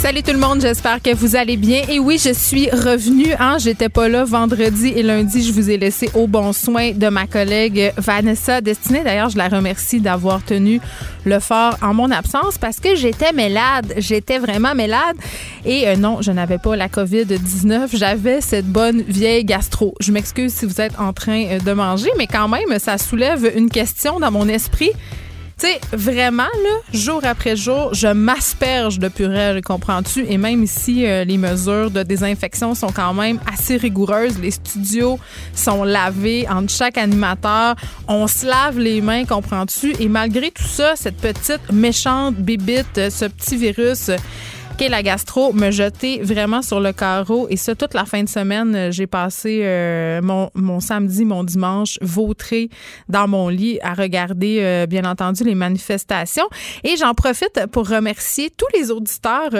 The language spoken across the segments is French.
Salut tout le monde, j'espère que vous allez bien. Et oui, je suis revenue. Hein, j'étais pas là vendredi et lundi. Je vous ai laissé au bon soin de ma collègue Vanessa Destinée. D'ailleurs, je la remercie d'avoir tenu le fort en mon absence parce que j'étais malade. J'étais vraiment malade. Et euh, non, je n'avais pas la COVID-19. J'avais cette bonne vieille gastro. Je m'excuse si vous êtes en train euh, de manger, mais quand même, ça soulève une question dans mon esprit. Tu sais, vraiment, là, jour après jour, je m'asperge de purée, comprends-tu? Et même ici, euh, les mesures de désinfection sont quand même assez rigoureuses. Les studios sont lavés entre chaque animateur. On se lave les mains, comprends-tu? Et malgré tout ça, cette petite méchante bibite, ce petit virus la gastro, me jeter vraiment sur le carreau. Et ça, toute la fin de semaine, euh, j'ai passé euh, mon, mon, samedi, mon dimanche, vautré dans mon lit à regarder, euh, bien entendu, les manifestations. Et j'en profite pour remercier tous les auditeurs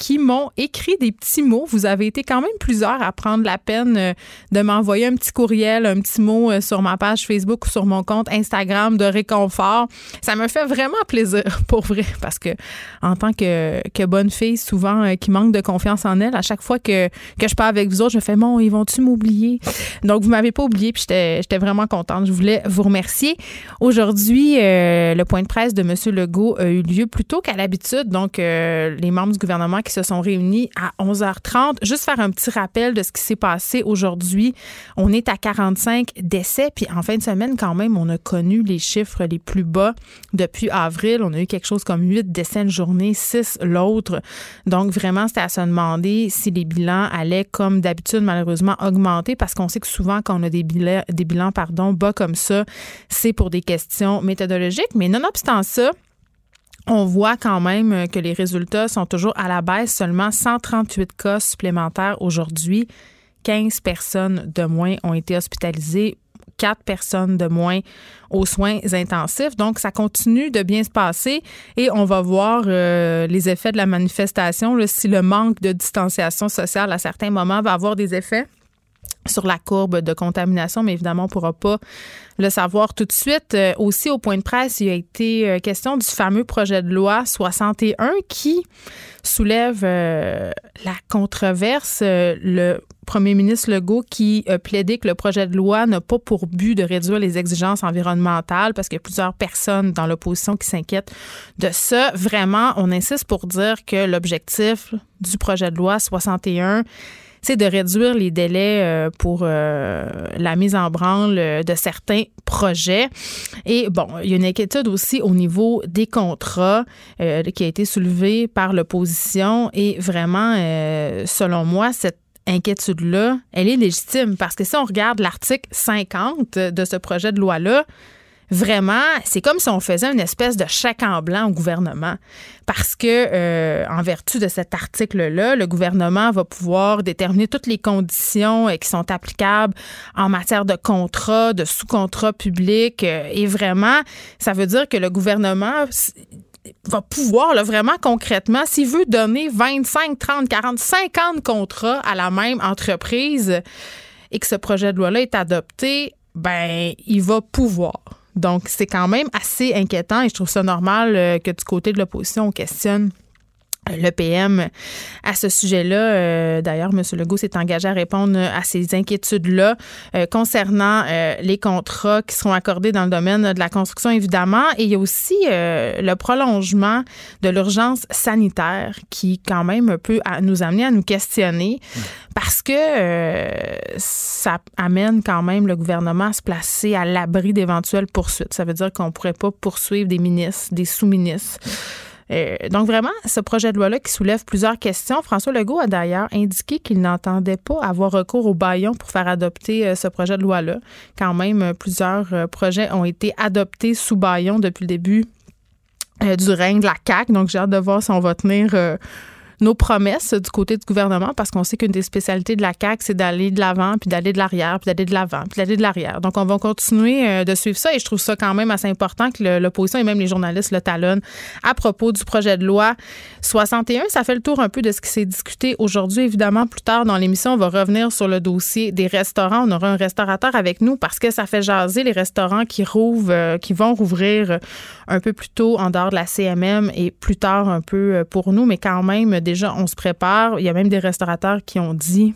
qui m'ont écrit des petits mots. Vous avez été quand même plusieurs à prendre la peine euh, de m'envoyer un petit courriel, un petit mot euh, sur ma page Facebook ou sur mon compte Instagram de réconfort. Ça me fait vraiment plaisir, pour vrai, parce que en tant que, bonne fille, souvent euh, qui manque de confiance en elle, à chaque fois que, que je parle avec vous autres, je fais, bon, ils vont-tu m'oublier? Donc, vous m'avez pas oublié, puis j'étais vraiment contente. Je voulais vous remercier. Aujourd'hui, le point de presse de M. Legault a eu lieu plus tôt qu'à l'habitude. Donc, les membres du gouvernement qui se sont réunis à 11h30. Juste faire un petit rappel de ce qui s'est passé aujourd'hui. On est à 45 décès, puis en fin de semaine, quand même, on a connu les chiffres les plus bas depuis avril. On a eu quelque chose comme 8 décès une journée, 6 l'autre. Donc, vraiment, c'était à se demander si les bilans allaient, comme d'habitude, malheureusement, augmenter, parce qu'on sait que souvent, quand on a des bilans, des bilans pardon, bas comme ça, c'est pour des questions méthodologiques. Mais nonobstant ça, on voit quand même que les résultats sont toujours à la baisse. Seulement 138 cas supplémentaires aujourd'hui. 15 personnes de moins ont été hospitalisées. 4 personnes de moins aux soins intensifs. Donc, ça continue de bien se passer et on va voir euh, les effets de la manifestation, si le manque de distanciation sociale à certains moments va avoir des effets sur la courbe de contamination, mais évidemment, on ne pourra pas le savoir tout de suite. Euh, aussi, au point de presse, il a été euh, question du fameux projet de loi 61 qui soulève euh, la controverse. le premier ministre Legault qui a plaidé que le projet de loi n'a pas pour but de réduire les exigences environnementales parce qu'il y a plusieurs personnes dans l'opposition qui s'inquiètent de ça. Vraiment, on insiste pour dire que l'objectif du projet de loi 61 c'est de réduire les délais euh, pour euh, la mise en branle de certains projets. Et bon, il y a une inquiétude aussi au niveau des contrats euh, qui a été soulevée par l'opposition et vraiment, selon moi, cette inquiétude-là, elle est légitime parce que si on regarde l'article 50 de ce projet de loi-là, vraiment, c'est comme si on faisait une espèce de chèque en blanc au gouvernement. Parce que, euh, en vertu de cet article-là, le gouvernement va pouvoir déterminer toutes les conditions euh, qui sont applicables en matière de contrat, de sous-contrat public. Euh, et vraiment, ça veut dire que le gouvernement va pouvoir vraiment concrètement, s'il veut donner 25, 30, 40, 50 contrats à la même entreprise et que ce projet de loi-là est adopté, ben il va pouvoir. Donc, c'est quand même assez inquiétant et je trouve ça normal euh, que du côté de l'opposition, on questionne le PM à ce sujet-là. Euh, d'ailleurs, M. Legault s'est engagé à répondre à ces inquiétudes-là euh, concernant euh, les contrats qui seront accordés dans le domaine de la construction, évidemment. Et il y a aussi le prolongement de l'urgence sanitaire qui, quand même, peut nous amener à nous questionner parce que ça amène quand même le gouvernement à se placer à l'abri d'éventuelles poursuites. Ça veut dire qu'on ne pourrait pas poursuivre des ministres, des sous-ministres. Euh, donc vraiment, ce projet de loi-là qui soulève plusieurs questions. François Legault a d'ailleurs indiqué qu'il n'entendait pas avoir recours au baillon pour faire adopter euh, ce projet de loi-là. Quand même, euh, plusieurs projets ont été adoptés sous baillon depuis le début du règne de la CAQ. Donc j'ai hâte de voir si on va tenir nos promesses du côté du gouvernement parce qu'on sait qu'une des spécialités de la CAQ, c'est d'aller de l'avant, puis d'aller de l'arrière, puis d'aller de l'avant, puis d'aller de l'arrière. Donc, on va continuer euh, de suivre ça et je trouve ça quand même assez important que l'opposition et même les journalistes le talonnent à propos du projet de loi 61. Ça fait le tour un peu de ce qui s'est discuté aujourd'hui. Évidemment, plus tard dans l'émission, on va revenir sur le dossier des restaurants. On aura un restaurateur avec nous parce que ça fait jaser les restaurants qui rouvrent, euh, qui vont rouvrir un peu plus tôt en dehors de la CMM et plus tard un peu euh, pour nous, mais quand même, déjà, on se prépare. Il y a même des restaurateurs qui ont dit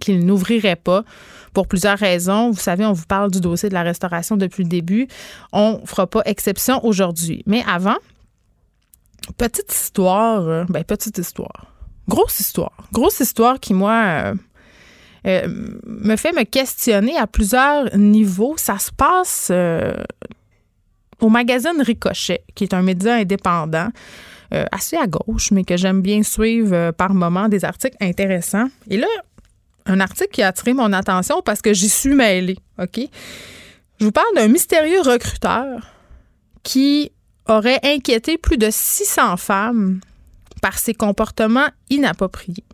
qu'ils n'ouvriraient pas pour plusieurs raisons. Vous savez, on vous parle du dossier de la restauration depuis le début. On ne fera pas exception aujourd'hui. Mais avant, petite histoire, euh, ben petite histoire, grosse histoire, grosse histoire qui, moi, euh, me fait me questionner à plusieurs niveaux. Ça se passe au magazine Ricochet, qui est un média indépendant. Euh, assez à gauche, mais que j'aime bien suivre euh, par moments des articles intéressants. Et là, un article qui a attiré mon attention parce que j'y suis mêlée, OK? Je vous parle d'un mystérieux recruteur qui aurait inquiété plus de 600 femmes par ses comportements inappropriés.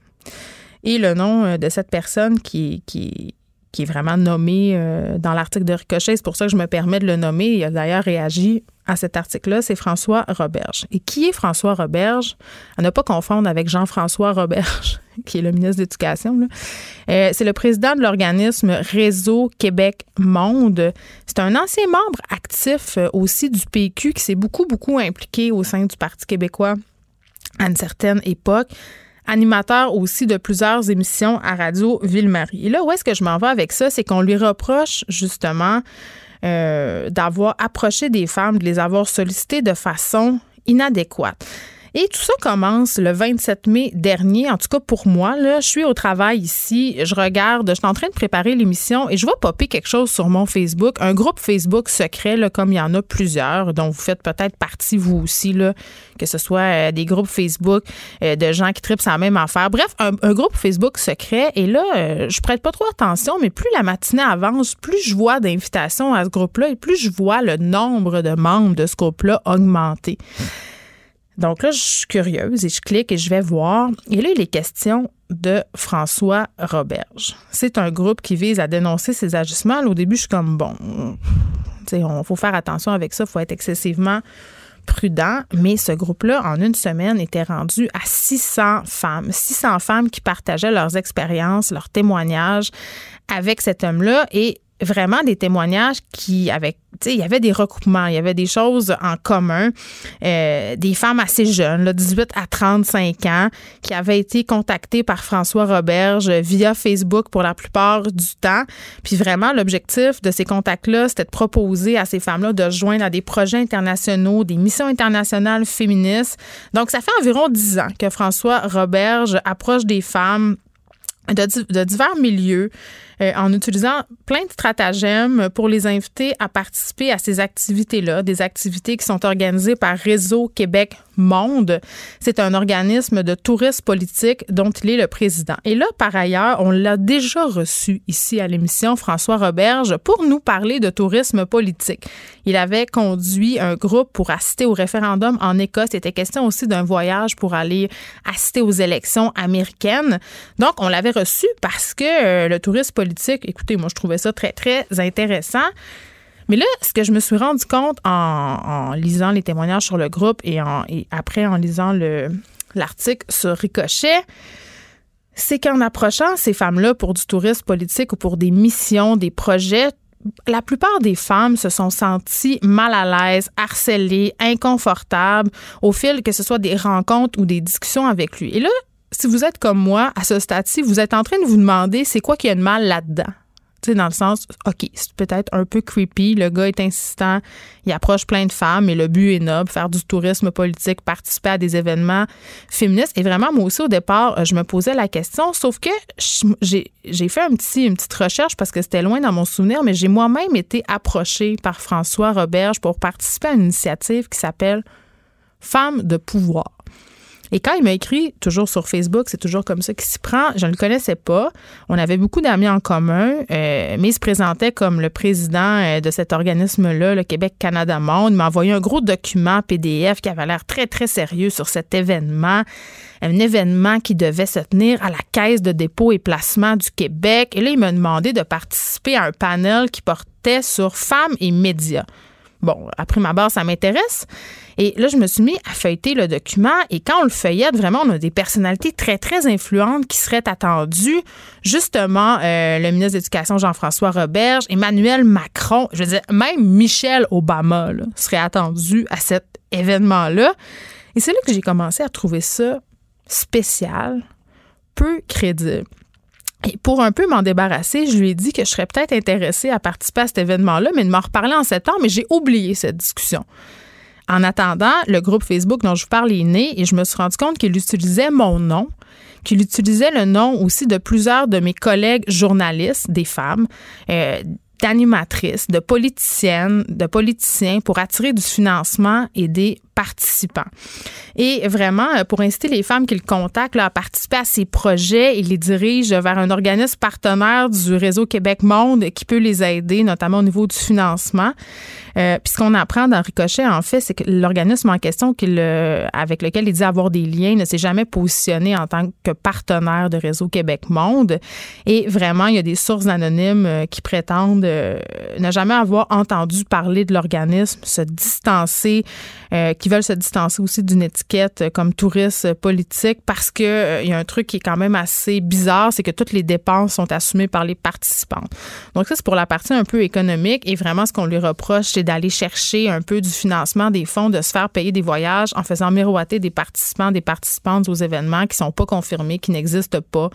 Et le nom euh, de cette personne qui, qui est vraiment nommé euh, dans l'article de Ricochet. C'est pour ça que je me permets de le nommer. Il a d'ailleurs réagi à cet article-là. C'est François Roberge. Et qui est François Roberge? À ne pas confondre avec Jean-François Roberge, qui est le ministre de l'Éducation. Euh, c'est le président de l'organisme Réseau Québec Monde. C'est un ancien membre actif euh, aussi du PQ qui s'est beaucoup, beaucoup impliqué au sein du Parti québécois à une certaine époque animateur aussi de plusieurs émissions à Radio Ville-Marie. Et là, où est-ce que je m'en vais avec ça? C'est qu'on lui reproche justement euh, d'avoir approché des femmes, de les avoir sollicitées de façon inadéquate. Et tout ça commence le 27 mai dernier. En tout cas, pour moi, là, je suis au travail ici. Je regarde, je suis en train de préparer l'émission et je vois popper quelque chose sur mon Facebook, un groupe Facebook secret, là, comme il y en a plusieurs, dont vous faites peut-être partie, vous aussi, là, que ce soit euh, des groupes Facebook euh, de gens qui tripent la même affaire. Bref, un, groupe Facebook secret. Et là, euh, je prête pas trop attention, mais plus la matinée avance, plus je vois d'invitations à ce groupe-là et plus je vois le nombre de membres de ce groupe-là augmenter. Donc là, je suis curieuse et je clique et je vais voir. Et là, il est question de François Roberge. C'est un groupe qui vise à dénoncer ces agissements. au début, je suis comme, bon, il faut faire attention avec ça, il faut être excessivement prudent, mais ce groupe-là, en une semaine, était rendu à 600 femmes. 600 femmes qui partageaient leurs expériences, leurs témoignages avec cet homme-là. Et vraiment des témoignages qui, avec, tu sais, il y avait des recoupements, il y avait des choses en commun. Euh, des femmes assez jeunes, là, 18 à 35 ans, qui avaient été contactées par François Roberge via Facebook pour la plupart du temps. Puis vraiment, l'objectif de ces contacts-là, c'était de proposer à ces femmes-là de joindre à des projets internationaux, des missions internationales féministes. Donc, ça fait environ 10 ans que François Roberge approche des femmes de, de divers milieux, euh, en utilisant plein de stratagèmes pour les inviter à participer à ces activités-là, des activités qui sont organisées par Réseau Québec Monde. C'est un organisme de tourisme politique dont il est le président. Et là, par ailleurs, on l'a déjà reçu ici à l'émission, François Roberge, pour nous parler de tourisme politique. Il avait conduit un groupe pour assister au référendum en Écosse. Il était question aussi d'un voyage pour aller assister aux élections américaines. Donc, on l'avait reçu parce que euh, le tourisme politique Écoutez, moi, je trouvais ça très, très intéressant. Mais là, ce que je me suis rendu compte en, lisant les témoignages sur le groupe et, après en lisant l'article sur Ricochet, c'est qu'en approchant ces femmes-là pour du tourisme politique ou pour des missions, des projets, la plupart des femmes se sont senties mal à l'aise, harcelées, inconfortables au fil que ce soit des rencontres ou des discussions avec lui. Et là, si vous êtes comme moi, à ce stade-ci, vous êtes en train de vous demander c'est quoi qu'il y a de mal là-dedans. Sais, dans le sens, OK, c'est peut-être un peu creepy, le gars est insistant, il approche plein de femmes et le but est noble, faire du tourisme politique, participer à des événements féministes. Et vraiment, moi aussi, au départ, euh, je me posais la question, sauf que j'ai fait une petite recherche parce que c'était loin dans mon souvenir, mais j'ai moi-même été approchée par François Roberge pour participer à une initiative qui s'appelle Femmes de pouvoir. Et quand il m'a écrit, toujours sur Facebook, c'est toujours comme ça qu'il s'y prend, je ne le connaissais pas. On avait beaucoup d'amis en commun, euh, mais il se présentait comme le président euh, de cet organisme-là, le Québec-Canada Monde. Il m'a envoyé un gros document PDF qui avait l'air très, très sérieux sur cet événement. Un événement qui devait se tenir à la Caisse de dépôt et placement du Québec. Et là, il m'a demandé de participer à un panel qui portait sur femmes et médias. Bon, après ma barre, ça m'intéresse. Et là, je me suis mis à feuilleter le document et quand on le feuillette, vraiment, on a des personnalités très, très influentes qui seraient attendues. Justement, euh, le ministre de l'Éducation, Jean-François Roberge, Emmanuel Macron, je veux dire, même Michelle Obama serait attendu à cet événement-là. Et c'est là que j'ai commencé à trouver ça spécial, peu crédible. Et pour un peu m'en débarrasser, je lui ai dit que je serais peut-être intéressée à participer à cet événement-là, mais de m'en reparler en septembre, mais j'ai oublié cette discussion. En attendant, le groupe Facebook dont je vous parle est né et je me suis rendu compte qu'il utilisait mon nom, qu'il utilisait le nom aussi de plusieurs de mes collègues journalistes, des femmes, euh, d'animatrices, de politiciennes, de politiciens pour attirer du financement et des participants. Et vraiment, euh, pour inciter les femmes qui le contactent à participer à ces projets, il les dirige vers un organisme partenaire du réseau Québec Monde qui peut les aider, notamment au niveau du financement. Euh, puis ce qu'on apprend dans Ricochet, en fait, c'est que l'organisme en question euh, avec lequel il dit avoir des liens ne s'est jamais positionné en tant que partenaire de réseau Québec Monde. Et vraiment, il y a des sources anonymes euh, qui prétendent ne jamais avoir entendu parler de l'organisme, se distancer, qui veulent se distancer aussi d'une étiquette comme touriste politique parce que il y a un truc qui est quand même assez bizarre, c'est que toutes les dépenses sont assumées par les participants. Donc ça, c'est pour la partie un peu économique et vraiment ce qu'on lui reproche, c'est d'aller chercher un peu du financement des fonds, de se faire payer des voyages en faisant miroiter des participants, des participantes aux événements qui sont pas confirmés, qui n'existent pas.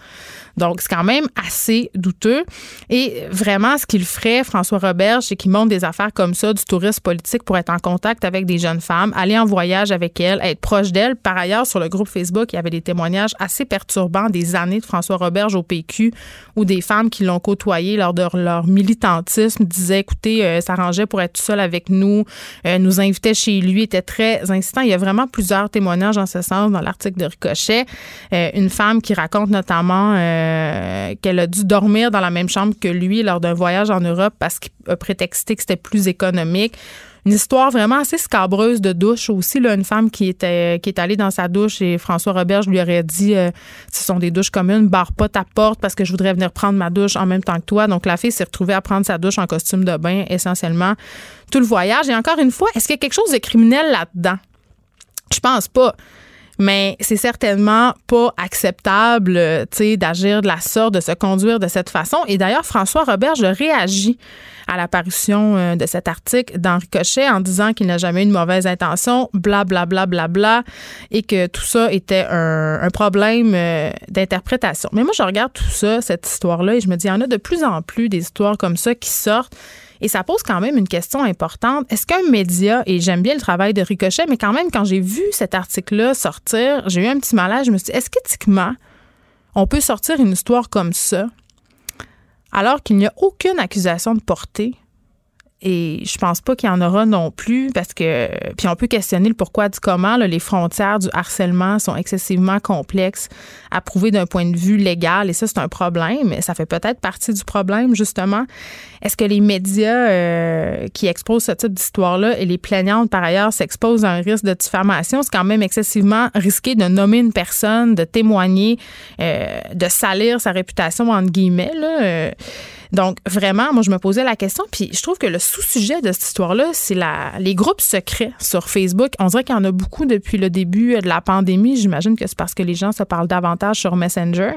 Donc, c'est quand même assez douteux. Et vraiment, ce qu'il ferait, François Robert, c'est qu'il monte des affaires comme ça, du tourisme politique pour être en contact avec des jeunes femmes, aller en voyage avec elles, être proche d'elles. Par ailleurs, sur le groupe Facebook, il y avait des témoignages assez perturbants des années de François Roberge au PQ où des femmes qui l'ont côtoyé lors de leur militantisme disaient, écoutez, euh, s'arrangeait pour être seul avec nous, euh, nous invitait chez lui, était très incitant. Il y a vraiment plusieurs témoignages en ce sens dans l'article de Ricochet. Euh, une femme qui raconte notamment euh, qu'elle a dû dormir dans la même chambre que lui lors d'un voyage en Europe parce qu'il a prétexté que c'était plus économique une histoire vraiment assez scabreuse de douche aussi. Là, une femme qui était qui est allée dans sa douche et François Roberge lui aurait dit ce sont des douches communes, barre pas ta porte parce que je voudrais venir prendre ma douche en même temps que toi. Donc la fille s'est retrouvée à prendre sa douche en costume de bain essentiellement tout le voyage. Et encore une fois, est-ce qu'il y a quelque chose de criminel là-dedans? Je pense pas mais c'est certainement pas acceptable, euh, d'agir de la sorte, de se conduire de cette façon. Et d'ailleurs, François Robert, je réagis à l'apparition euh, de cet article d'Henri Cochet en disant qu'il n'a jamais eu de mauvaise intention, bla bla bla bla bla, et que tout ça était un, un problème euh, d'interprétation. Mais moi, je regarde tout ça, cette histoire-là, et je me dis, il y en a de plus en plus des histoires comme ça qui sortent et ça pose quand même une question importante. Est-ce qu'un média, et j'aime bien le travail de Ricochet, mais quand même, quand j'ai vu cet article-là sortir, j'ai eu un petit malaise. Je me suis dit, est-ce qu'éthiquement, on peut sortir une histoire comme ça alors qu'il n'y a aucune accusation de portée et je pense pas qu'il y en aura non plus parce que puis on peut questionner le pourquoi du comment les frontières du harcèlement sont excessivement complexes à prouver d'un point de vue légal et ça c'est un problème ça fait peut-être partie du problème justement. Est-ce que les médias euh, qui exposent ce type d'histoire là et les plaignantes par ailleurs s'exposent à un risque de diffamation c'est quand même excessivement risqué de nommer une personne de témoigner euh, de salir sa réputation entre guillemets là, euh, donc, vraiment, moi, je me posais la question, puis je trouve que le sous-sujet de cette histoire-là, c'est la, les groupes secrets sur Facebook. On dirait qu'il y en a beaucoup depuis le début de la pandémie. J'imagine que c'est parce que les gens se parlent davantage sur Messenger.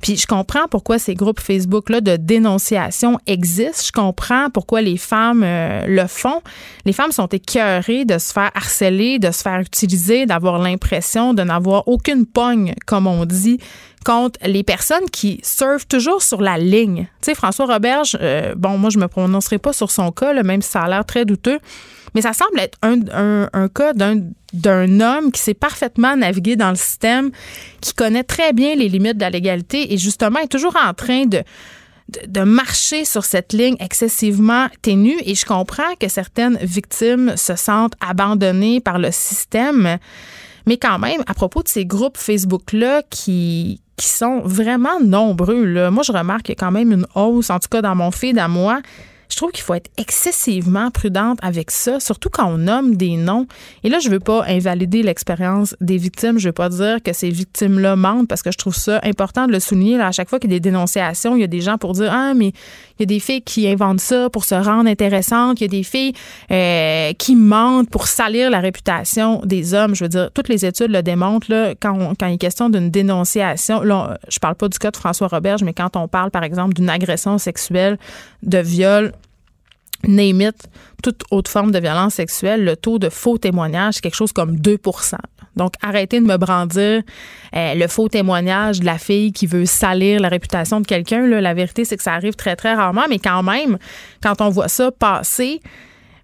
Puis je comprends pourquoi ces groupes Facebook-là de dénonciation existent. Je comprends pourquoi les femmes euh, le font. Les femmes sont écœurées de se faire harceler, de se faire utiliser, d'avoir l'impression de n'avoir aucune pogne, comme on dit, contre les personnes qui surfent toujours sur la ligne. Tu sais, François Roberge, euh, bon, moi, je me prononcerai pas sur son cas, même si ça a l'air très douteux, mais ça semble être un, un, cas d'un homme qui sait parfaitement naviguer dans le système, qui connaît très bien les limites de la légalité et justement est toujours en train de, de, marcher sur cette ligne excessivement ténue. Et je comprends que certaines victimes se sentent abandonnées par le système. Mais quand même, à propos de ces groupes Facebook-là qui, qui sont vraiment nombreux, là, moi, je remarque qu'il y a quand même une hausse, en tout cas dans mon feed à moi, je trouve qu'il faut être excessivement prudente avec ça, surtout quand on nomme des noms. Et là, je veux pas invalider l'expérience des victimes. Je veux pas dire que ces victimes-là mentent parce que je trouve ça important de le souligner. à chaque fois qu'il y a des dénonciations, il y a des gens pour dire Ah, mais il y a des filles qui inventent ça pour se rendre intéressantes. Il y a des filles euh, qui mentent pour salir la réputation des hommes. Je veux dire, toutes les études le démontrent. Là, quand, quand il est question d'une dénonciation, là, je parle pas du cas de François Roberge, mais quand on parle, par exemple, d'une agression sexuelle, de viol, name it, toute autre forme de violence sexuelle, le taux de faux témoignages, quelque chose comme 2% Donc, arrêtez de me brandir euh, le faux témoignage de la fille qui veut salir la réputation de quelqu'un. La vérité, c'est que ça arrive très, très rarement, mais quand même, quand on voit ça passer,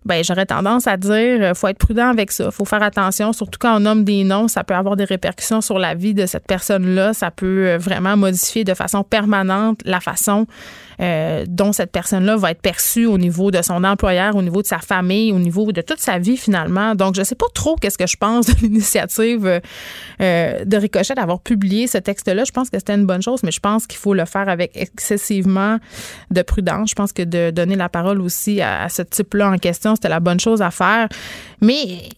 ben j'aurais tendance à dire euh, faut être prudent avec ça, faut faire attention, surtout quand on nomme des noms, ça peut avoir des répercussions sur la vie de cette personne-là, ça peut euh, vraiment modifier de façon permanente la façon euh, dont cette personne-là va être perçue au niveau de son employeur, au niveau de sa famille, au niveau de toute sa vie finalement. Donc, je ne sais pas trop qu'est-ce que je pense de l'initiative euh, de Ricochet d'avoir publié ce texte-là. Je pense que c'était une bonne chose, mais je pense qu'il faut le faire avec excessivement de prudence. Je pense que de donner la parole aussi à, ce type-là en question, c'était la bonne chose à faire. Mais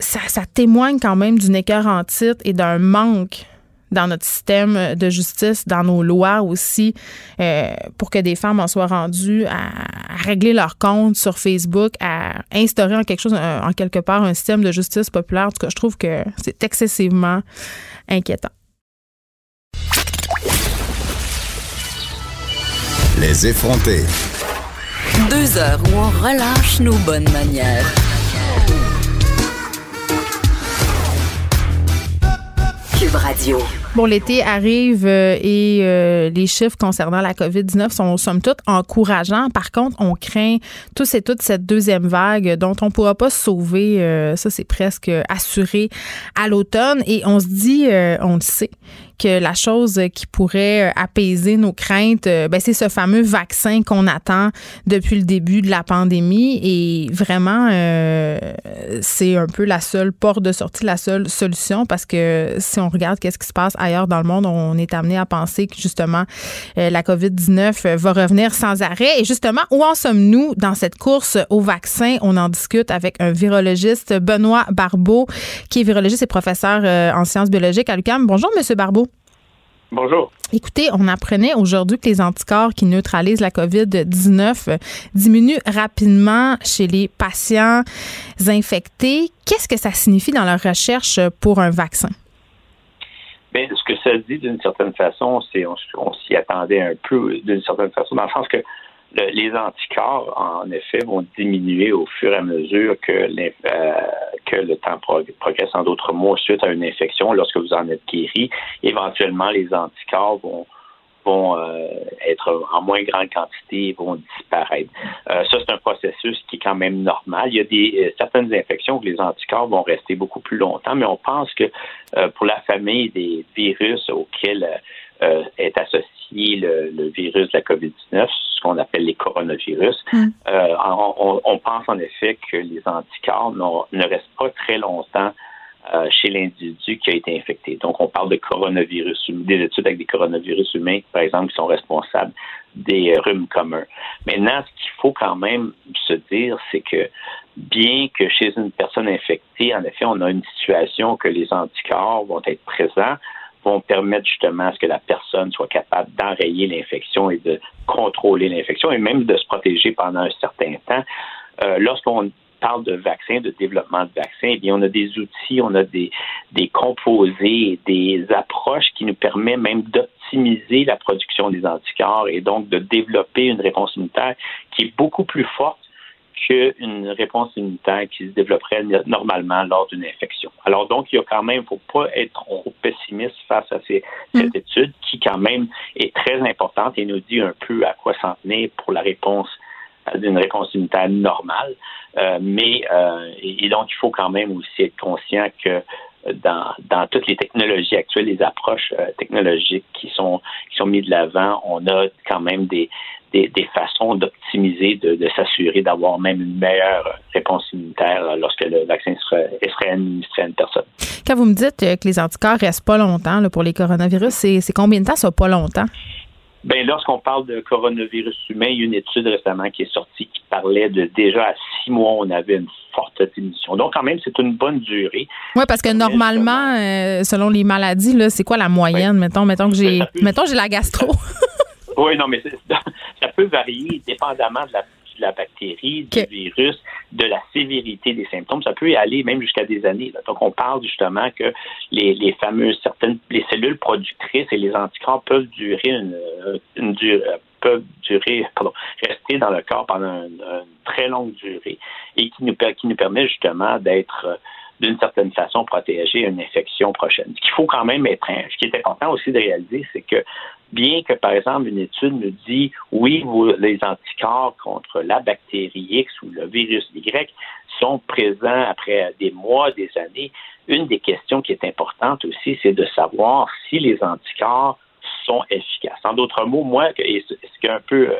ça, ça témoigne quand même d'une écœur en titre et d'un manque dans notre système de justice, dans nos lois aussi, euh, pour que des femmes en soient rendues à, régler leurs comptes sur Facebook, à instaurer en quelque chose, en quelque part, un système de justice populaire. En tout cas, je trouve que c'est excessivement inquiétant. Les effronter. Deux heures où on relâche nos bonnes manières. Cube Radio. Bon, l'été arrive euh, et euh, les chiffres concernant la COVID-19 sont somme toute encourageants. Par contre, on craint tous et toutes cette deuxième vague dont on ne pourra pas sauver. Euh, ça, c'est presque assuré à l'automne. Et on se dit, on le sait, que la chose qui pourrait apaiser nos craintes, ben, c'est ce fameux vaccin qu'on attend depuis le début de la pandémie. Et vraiment, c'est un peu la seule porte de sortie, la seule solution parce que si on regarde qu'est-ce qui se passe ailleurs dans le monde, on est amené à penser que justement euh, la COVID-19 euh, va revenir sans arrêt. Et justement, où en sommes-nous dans cette course au vaccin? On en discute avec un virologiste, Benoît Barbeau, qui est virologiste et professeur euh, en sciences biologiques à l'UQAM. Bonjour, Monsieur Barbeau. Bonjour. Écoutez, on apprenait aujourd'hui que les anticorps qui neutralisent la COVID-19 diminuent rapidement chez les patients infectés. Qu'est-ce que ça signifie dans leur recherche pour un vaccin? Mais ce que ça dit d'une certaine façon, c'est on, s'y attendait un peu d'une certaine façon, dans le sens que les anticorps, en effet, vont diminuer au fur et à mesure que, euh, le temps progresse. En d'autres mots, suite à une infection, lorsque vous en êtes guéri, éventuellement, les anticorps vont, euh, être en moins grande quantité, vont disparaître. Euh, ça, c'est un processus qui est quand même normal. Il y a des certaines infections où les anticorps vont rester beaucoup plus longtemps, mais on pense que pour la famille des virus auxquels est associé le, virus de la COVID-19, ce qu'on appelle les coronavirus, mm. on, on, pense en effet que les anticorps ne restent pas très longtemps euh, chez l'individu qui a été infecté. Donc, on parle de coronavirus, des études avec des coronavirus humains, par exemple, qui sont responsables des rhumes communs. Maintenant, ce qu'il faut quand même se dire, c'est que bien que chez une personne infectée, en effet, on a une situation que les anticorps vont être présents, vont permettre justement à ce que la personne soit capable d'enrayer l'infection et de contrôler l'infection et même de se protéger pendant un certain temps. Euh, lorsqu'on parle de vaccins, de développement de vaccins, eh bien, on a des outils, on a des, des composés, des approches qui nous permettent même d'optimiser la production des anticorps et donc de développer une réponse immunitaire qui est beaucoup plus forte qu'une réponse immunitaire qui se développerait normalement lors d'une infection. Alors donc, il y a quand même, faut pas être trop pessimiste face à ces, cette mm. étude qui quand même est très importante et nous dit un peu à quoi s'en tenir pour la réponse d'une réponse immunitaire normale. Euh, mais euh, et, donc, il faut quand même aussi être conscient que dans, dans toutes les technologies actuelles, les approches euh, technologiques qui sont qui sont mises de l'avant, on a quand même des des, des façons d'optimiser d'optimiser, de, s'assurer d'avoir même une meilleure réponse immunitaire lorsque le vaccin serait, serait administré à une personne. Quand vous me dites que les anticorps restent pas longtemps pour les coronavirus, c'est combien de temps ça pas longtemps? Ben, lorsqu'on parle de coronavirus humain, il y a une étude récemment qui est sortie qui parlait de déjà à six mois, on avait une forte diminution. Donc, quand même, c'est une bonne durée. Oui, parce que normalement, euh, selon les maladies, là, c'est quoi la moyenne? Mettons, mettons que j'ai mettons j'ai la gastro. Oui, non, mais ça peut varier dépendamment de la la bactérie, du virus, de la sévérité des symptômes. Ça peut aller même jusqu'à des années. Donc, on parle justement que les, les, fameuses, certaines, les cellules productrices et les anticorps peuvent durer une, euh, une, euh, peuvent durer, pardon, rester dans le corps pendant une, très longue durée et qui nous, qui nous permet justement d'être euh, d'une certaine façon protégés à une infection prochaine. Ce qu'il faut quand même être, ce qui est important aussi de réaliser, c'est que bien que, par exemple, une étude nous dit, oui, les anticorps contre la bactérie X ou le virus Y sont présents après des mois, des années, une des questions qui est importante aussi, c'est de savoir si les anticorps sont efficaces. En d'autres mots, moi, et ce qui est un peu euh,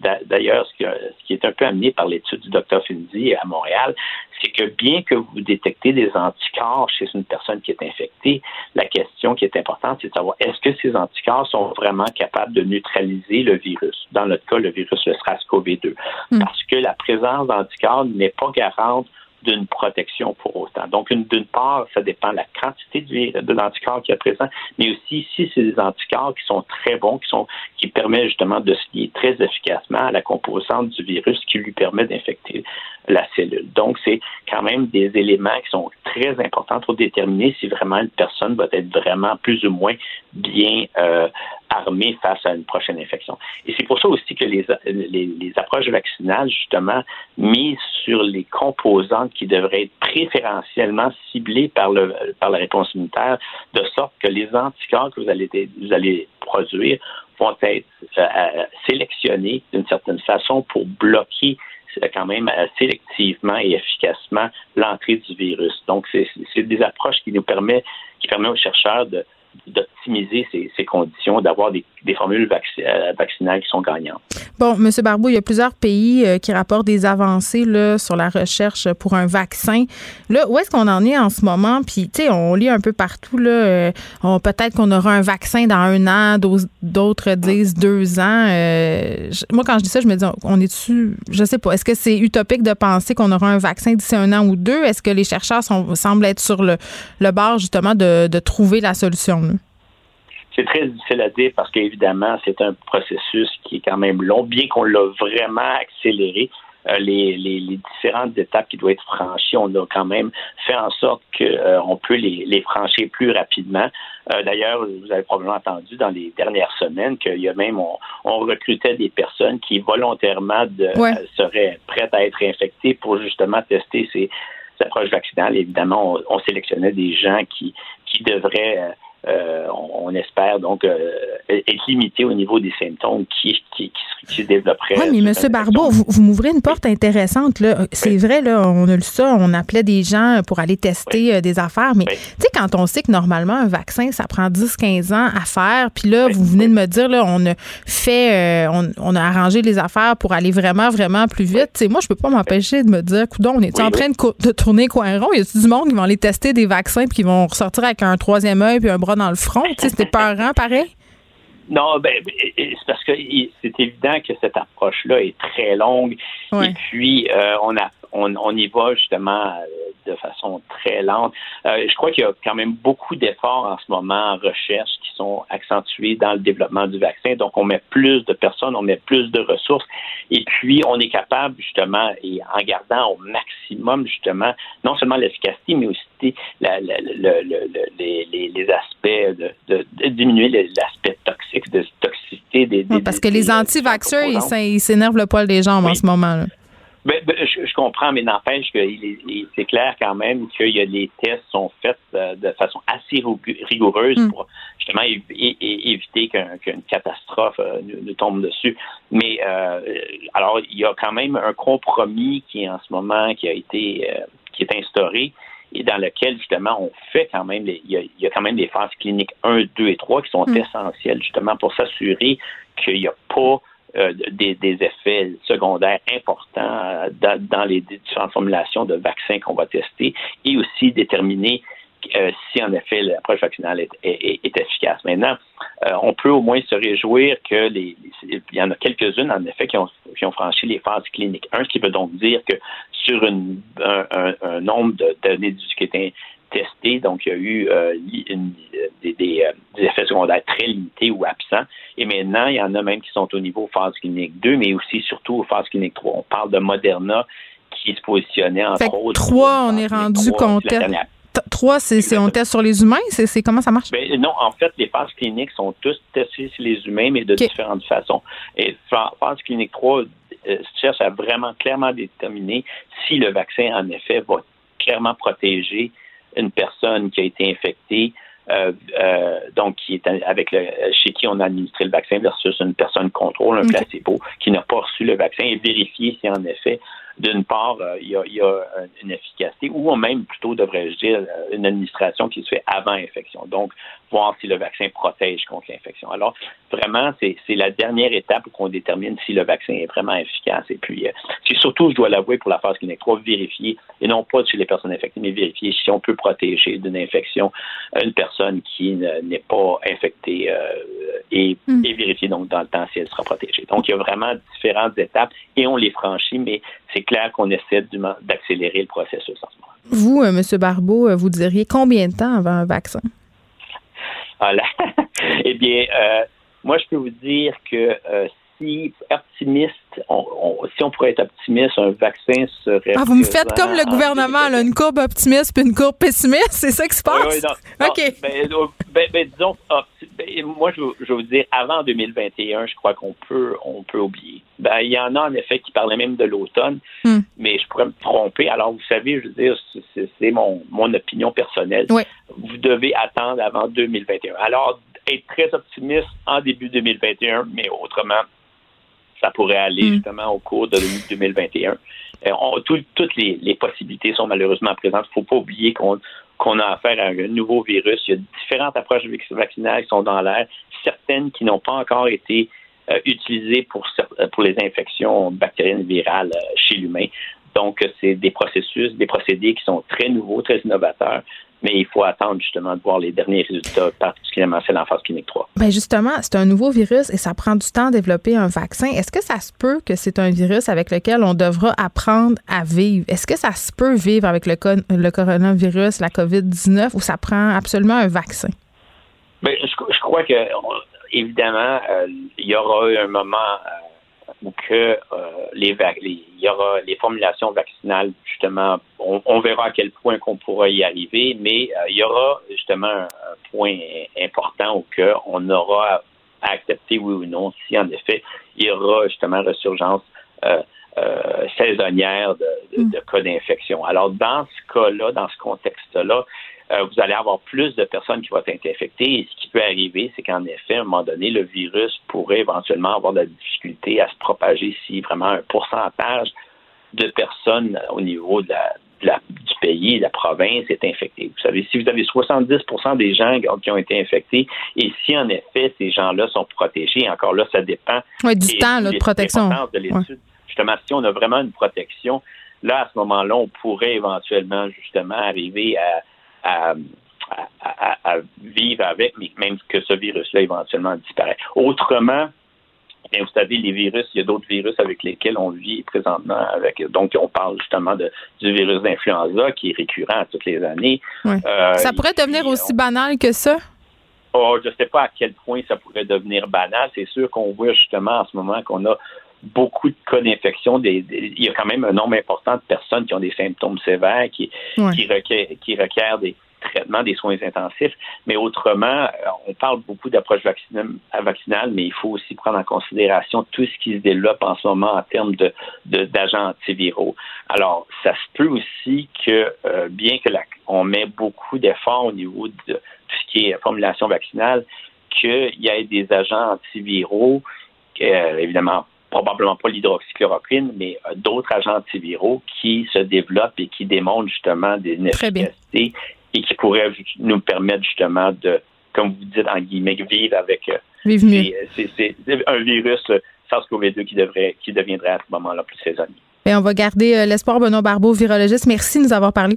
D'ailleurs, ce, qui est un peu amené par l'étude du Dr. Finzi à Montréal, c'est que bien que vous détectez des anticorps chez une personne qui est infectée, la question qui est importante, c'est de savoir est-ce que ces anticorps sont vraiment capables de neutraliser le virus. Dans notre cas, le virus, le SRAS-CoV-2. Hmm. Parce que la présence d'anticorps n'est pas garante d'une protection pour autant. Donc, d'une part, ça dépend de la quantité de, l'anticorps qui est présent, mais aussi si c'est des anticorps qui sont très bons, qui sont qui permettent justement de se lier très efficacement à la composante du virus qui lui permet d'infecter la cellule. Donc, c'est quand même des éléments qui sont très importants pour déterminer si vraiment une personne va être vraiment plus ou moins bien euh, armée face à une prochaine infection. Et c'est pour ça aussi que les, les, approches vaccinales, justement, mises sur les composantes qui devraient être préférentiellement ciblées par, le, par la réponse immunitaire, de sorte que les anticorps que vous allez, vous allez produire vont être euh, sélectionnés d'une certaine façon pour bloquer quand même sélectivement et efficacement l'entrée du virus. Donc, c'est des approches qui nous permettent, qui permettent aux chercheurs d'optimiser ces, conditions, d'avoir des, formules euh, vaccinales qui sont gagnantes. Bon, M. Barbeau, il y a plusieurs pays euh, qui rapportent des avancées là, sur la recherche pour un vaccin. Là, où est-ce qu'on en est en ce moment? Puis, tu sais, on lit un peu partout, là, euh, peut-être qu'on aura un vaccin dans un an, d'autres disent deux ans. moi, quand je dis ça, je me dis, on est dessus, je sais pas, est-ce que c'est utopique de penser qu'on aura un vaccin d'ici un an ou deux? Est-ce que les chercheurs semblent être sur le, bord, justement, de trouver la solution? C'est très difficile à dire parce qu'évidemment, c'est un processus qui est quand même long, bien qu'on l'a vraiment accéléré. Euh, les, différentes étapes qui doivent être franchies, on a quand même fait en sorte qu'on euh, peut les, franchir plus rapidement. Euh, d'ailleurs, vous avez probablement entendu dans les dernières semaines qu'il y a même, on, recrutait des personnes qui volontairement seraient prêtes à être infectées pour justement tester ces, approches vaccinales. Évidemment, on, sélectionnait des gens qui, qui devraient euh, on, espère donc euh, être limité au niveau des symptômes qui, qui, qui, se développeraient. Oui, mais M. Barbeau, vous, m'ouvrez une porte intéressante. Là. C'est vrai, là, on a lu ça, on appelait des gens pour aller tester euh, des affaires, mais tu sais, quand on sait que normalement, un vaccin, ça prend 10-15 ans à faire, puis là, vous venez de me dire, là, on a fait, on, a arrangé les affaires pour aller vraiment, vraiment plus vite. moi, je peux pas m'empêcher de me dire, coudon, on est en train de, tourner coin rond? Y a du monde qui vont aller tester des vaccins puis qui vont ressortir avec un troisième œil puis un bras dans le front. C'était peurant, pareil? Non, ben, ben c'est parce que c'est évident que cette approche-là est très longue. Et puis, euh, on, a, on, y va justement euh, de façon très lente. Euh, je crois qu'il y a quand même beaucoup d'efforts en ce moment en recherche qui sont accentués dans le développement du vaccin. Donc, on met plus de personnes, on met plus de ressources. Et puis, on est capable justement, et en gardant au maximum justement, non seulement l'efficacité, mais aussi la, les, aspects de, diminuer l'aspect toxique, de toxicité des. parce que les anti-vaxxers, ils s'énervent le poil des jambes en ce moment. Là. Ben, ben, je, comprends, mais n'empêche que c'est clair quand même que y a, les tests sont faits euh, de façon assez rigoureuse mm. pour justement éviter qu'une catastrophe euh, nous, tombe dessus. Mais euh, alors, il y a quand même un compromis qui en ce moment qui a été qui est instauré et dans lequel justement on fait quand même il, y a, il y a quand même des phases cliniques 1, 2 et 3 qui sont mm. essentielles justement pour s'assurer qu'il n'y a pas des, effets secondaires importants dans, les différentes formulations de vaccins qu'on va tester et aussi déterminer si en effet l'approche vaccinale est, efficace. Maintenant, on peut au moins se réjouir que les, il y en a quelques-unes en effet qui ont, franchi les phases cliniques. Un, ce qui veut donc dire que sur un, nombre d'années qui est testé, donc il y a eu euh, euh, des, effets secondaires très limités ou absents. Et maintenant, il y en a même qui sont au niveau phase clinique 2, mais aussi surtout phase clinique 3. On parle de Moderna qui se positionnait entre fait autres. 3, on est rendu compte. 3, c'est on teste sur les humains? C'est comment ça marche? Ben, non, en fait, les phases cliniques sont tous testées sur les humains, mais de différentes façons. Et phase clinique 3 euh, cherche à vraiment clairement déterminer si le vaccin, en effet, va clairement protéger une personne qui a été infectée, euh, euh, donc qui est avec le, chez qui on a administré le vaccin versus une personne contrôle, un placebo, qui n'a pas reçu le vaccin et vérifier si en effet d'une part, euh, il, y a, une efficacité, ou même plutôt, devrais-je dire, euh, une administration qui se fait avant infection. Donc, voir si le vaccin protège contre l'infection. Alors, vraiment, c'est la dernière étape où on détermine si le vaccin est vraiment efficace. Et puis, euh, c'est surtout, je dois l'avouer, pour la phase clinique 3, vérifier, et non pas chez les personnes infectées, mais vérifier si on peut protéger d'une infection une personne qui n'est pas infectée et, hmm. et, vérifier donc dans le temps si elle sera protégée. Donc, il y a vraiment différentes étapes et on les franchit, mais c'est clair qu'on essaie d'accélérer le processus en ce moment. Vous, euh, M. Barbeau, euh, vous diriez combien de temps avant un vaccin? Ah eh bien, euh, moi, je peux vous dire que si optimiste, si on pourrait être optimiste, un vaccin serait. Ah, vous me faites comme le gouvernement, une courbe optimiste puis une courbe pessimiste, c'est ça qui se passe? Oui, OK. Ben, ben, ben, disons, moi, je, je veux vous dire, avant 2021, je crois qu'on peut, on peut oublier. Ben, il y en a en effet qui parlaient même de l'automne, hmm. mais je pourrais me tromper. Alors, vous savez, je veux dire, c'est mon, mon opinion personnelle. Vous devez attendre avant 2021. Alors, être très optimiste en début 2021, mais autrement, ça pourrait aller hmm. justement au cours de 2021. Euh, toutes les, possibilités sont malheureusement présentes. Il ne faut pas oublier qu'on qu'on a affaire à un nouveau virus. Il y a différentes approches vaccinales qui sont dans l'air, certaines qui n'ont pas encore été euh, utilisées pour, pour les infections bactériennes virales euh, chez l'humain. Donc, c'est des processus, des procédés qui sont très nouveaux, très innovateurs, mais il faut attendre justement de voir les derniers résultats, particulièrement celle en phase clinique 3. Bien justement, c'est un nouveau virus et ça prend du temps à développer un vaccin. Est-ce que ça se peut que c'est un virus avec lequel on devra apprendre à vivre? Est-ce que ça se peut vivre avec le, le coronavirus, la COVID-19, ou ça prend absolument un vaccin? Bien, je, crois que, évidemment, euh, il y aura un moment... Euh, ou que euh, les, il y aura les formulations vaccinales, justement, on, verra à quel point qu'on pourra y arriver, mais euh, il y aura justement un, point important où que on aura à accepter, oui ou non, si en effet il y aura justement resurgence euh, saisonnière de, de, de cas d'infection. Alors, dans ce cas-là, dans ce contexte-là, euh, vous allez avoir plus de personnes qui vont être infectées. Et ce qui peut arriver, c'est qu'en effet, à un moment donné, le virus pourrait éventuellement avoir de la difficulté à se propager si vraiment un pourcentage de personnes au niveau de la, du pays, de la province est infecté. Vous savez, si vous avez 70% des gens qui ont été infectés, et si en effet ces gens-là sont protégés, encore là, ça dépend du temps de protection. De l'étude. Justement, si on a vraiment une protection, là, à ce moment-là, on pourrait éventuellement justement arriver à à, vivre avec, mais même que ce virus-là éventuellement disparaît. Autrement, bien, vous savez, les virus, il y a d'autres virus avec lesquels on vit présentement. Avec, donc, on parle justement de, du virus d'influenza qui est récurrent toutes les années. Euh, ça pourrait devenir aussi banal que ça? Oh, je ne sais pas à quel point ça pourrait devenir banal. C'est sûr qu'on voit justement en ce moment qu'on a beaucoup de cas d'infection. il y a quand même un nombre important de personnes qui ont des symptômes sévères, qui, qui, requièrent, des traitements, des soins intensifs. Mais autrement, euh, on parle beaucoup d'approche vaccinale, mais il faut aussi prendre en considération tout ce qui se développe en ce moment en termes de, d'agents antiviraux. Alors, ça se peut aussi que, euh, bien que on met beaucoup d'efforts au niveau de tout ce qui est formulation vaccinale, qu'il y ait des agents antiviraux, euh, évidemment probablement pas l'hydroxychloroquine, mais euh, d'autres agents antiviraux qui se développent et qui démontrent justement des efficacité et qui pourraient nous permettre justement de, comme vous dites, en guillemets, vivre avec euh, c'est un virus SARS-CoV-2 qui, devrait, qui deviendrait à ce moment-là plus saisonnier. Et on va garder l'espoir. Benoît Barbeau, virologiste. Merci de nous avoir parlé.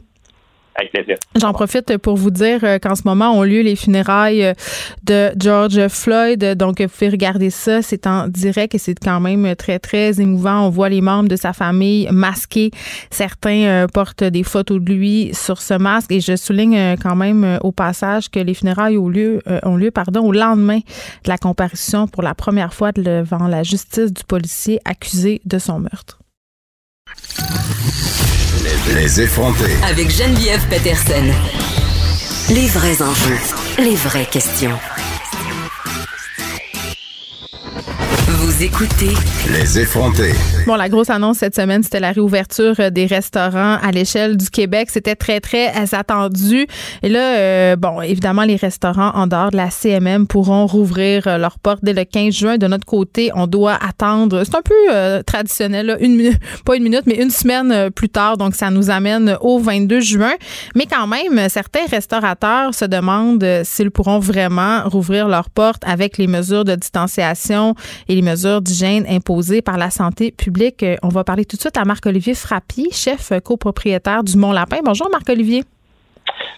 J'en profite pour vous dire euh, qu'en ce moment ont lieu les funérailles euh, de George Floyd. Donc, vous pouvez regarder ça. C'est en direct et c'est quand même très, très émouvant. On voit les membres de sa famille masqués. Certains euh, portent des photos de lui sur ce masque. Et je souligne quand même au passage que les funérailles ont lieu, ont lieu pardon, au lendemain de la comparution pour la première fois devant la justice du policier accusé de son meurtre. Les effronter. Avec Geneviève Peterson. Les vrais enjeux. Les vraies questions. Vous écoutez Les effrontés. Bon, la grosse annonce cette semaine, c'était la réouverture euh, des restaurants à l'échelle du Québec. C'était très, très attendu. Et là, euh, bon, évidemment, les restaurants en dehors de la CMM pourront rouvrir euh, leurs portes dès le 15 juin. De notre côté, on doit attendre, c'est un peu traditionnel, une minute, pas une minute, mais une semaine plus tard. Donc, ça nous amène au 22 juin. Mais quand même, certains restaurateurs se demandent s'ils pourront vraiment rouvrir leurs portes avec les mesures de distanciation et les mesures d'hygiène imposées par la santé publique. Euh, on va parler tout de suite à Marc-Olivier Frappier, chef copropriétaire du Mont-Lapin. Bonjour, Marc-Olivier.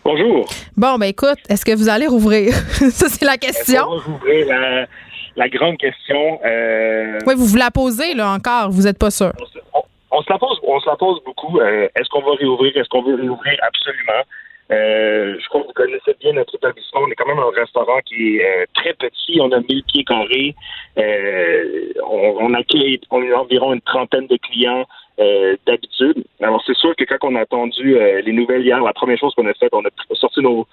Bonjour. Bon, ben écoute, est-ce que vous allez rouvrir? Ça, c'est la question. On va rouvrir la, grande question. Euh, oui, vous vous la posez, là, encore. Vous n'êtes pas sûr. On se, la pose, on se la pose beaucoup. Euh, est-ce qu'on va réouvrir? Est-ce qu'on veut réouvrir? Absolument. Euh, je crois que vous connaissez bien notre établissement. On est quand même un restaurant qui est euh, très petit. On a 1000 pieds carrés. Euh, on, accueille environ une trentaine de clients d'habitude. Alors, c'est sûr que quand on a attendu les nouvelles hier, la première chose qu'on a faite, on a sorti nos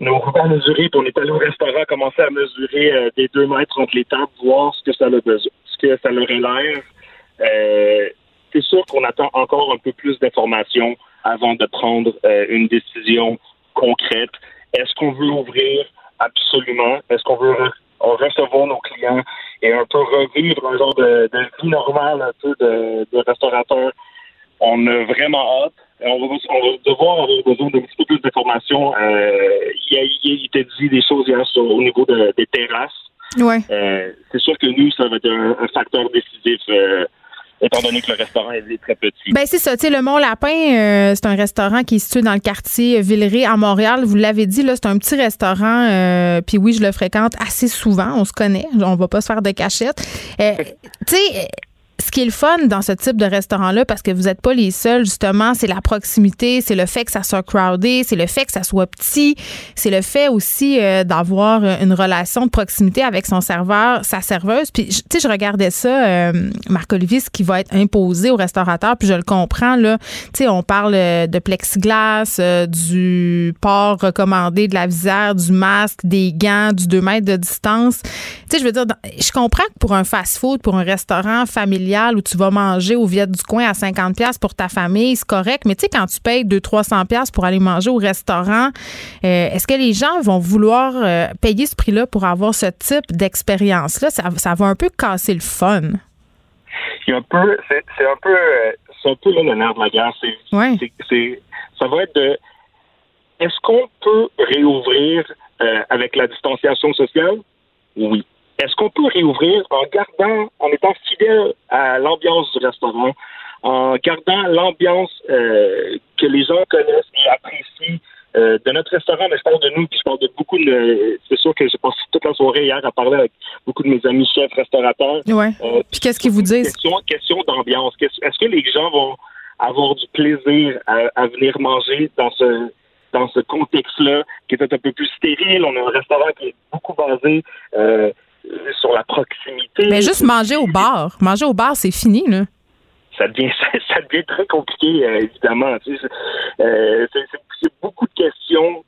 nos repas mesurés, puis on est allé au restaurant, commencer à mesurer des deux mètres entre les tables, voir ce que ça a besoin, ce que ça leur l'air. c'est sûr qu'on attend encore un peu plus d'informations avant de prendre euh, une décision concrète. Est-ce qu'on veut ouvrir? Absolument? Est-ce qu'on veut recevoir nos clients et un peu revivre un genre de, vie normale un peu de, de restaurateur? On a vraiment hâte. On va, devoir avoir besoin d'un petit peu plus d'informations. Euh, il, il, était dit des choses hier sur, au niveau des terrasses. Ouais. Euh, c'est sûr que nous, ça va être un, facteur décisif étant donné que le restaurant est très petit. Ben c'est ça, tu sais, le Mont Lapin, euh, c'est un restaurant qui est situé dans le quartier Villeray à Montréal. Vous l'avez dit, là, c'est un petit restaurant. Euh, puis oui, je le fréquente assez souvent. On se connaît, on va pas se faire de cachette. Euh, tu sais ce qui est le fun dans ce type de restaurant-là, parce que vous n'êtes pas les seuls, justement, c'est la proximité, c'est le fait que ça soit crowded, c'est le fait que ça soit petit, c'est le fait aussi euh, d'avoir une relation de proximité avec son serveur, sa serveuse. Puis, tu sais, je regardais ça, euh, Marc-Olivier, ce qui va être imposé au restaurateur, puis je le comprends, là. Tu sais, on parle euh, de plexiglas, du port recommandé de la visière, du masque, des gants, du 2 mètres de distance. Tu sais, je veux dire, je comprends que pour un fast-food, pour un restaurant familial, où tu vas manger au Viet du coin à 50 pièces pour ta famille, c'est correct. Mais tu sais, quand tu payes 200-300 pièces pour aller manger au restaurant, euh, est-ce que les gens vont vouloir euh, payer ce prix-là pour avoir ce type d'expérience-là? Ça, ça, va un peu casser le fun. C'est un peu, c'est un peu, c'est un peu le nerf de la guerre. C'est, ça va être de, est-ce qu'on peut réouvrir euh, avec la distanciation sociale? Oui. Est-ce qu'on peut réouvrir en gardant, en étant fidèle à l'ambiance du restaurant, en gardant l'ambiance euh, que les gens connaissent et apprécient euh, de notre restaurant, mais je parle de nous, puis je parle de beaucoup de. C'est sûr que j'ai passé toute la soirée hier à parler avec beaucoup de mes amis chefs restaurateurs. Ouais. Euh, puis qu'est-ce qu'ils vous disent? Question, question d'ambiance. Est-ce que les gens vont avoir du plaisir à, venir manger dans ce dans ce contexte-là, qui est un peu plus stérile? On a un restaurant qui est beaucoup basé euh, sur la proximité. Mais juste manger au bar. Manger au bar, c'est fini, là. Ça devient, ça devient très compliqué, euh, évidemment. Euh, c'est beaucoup de questions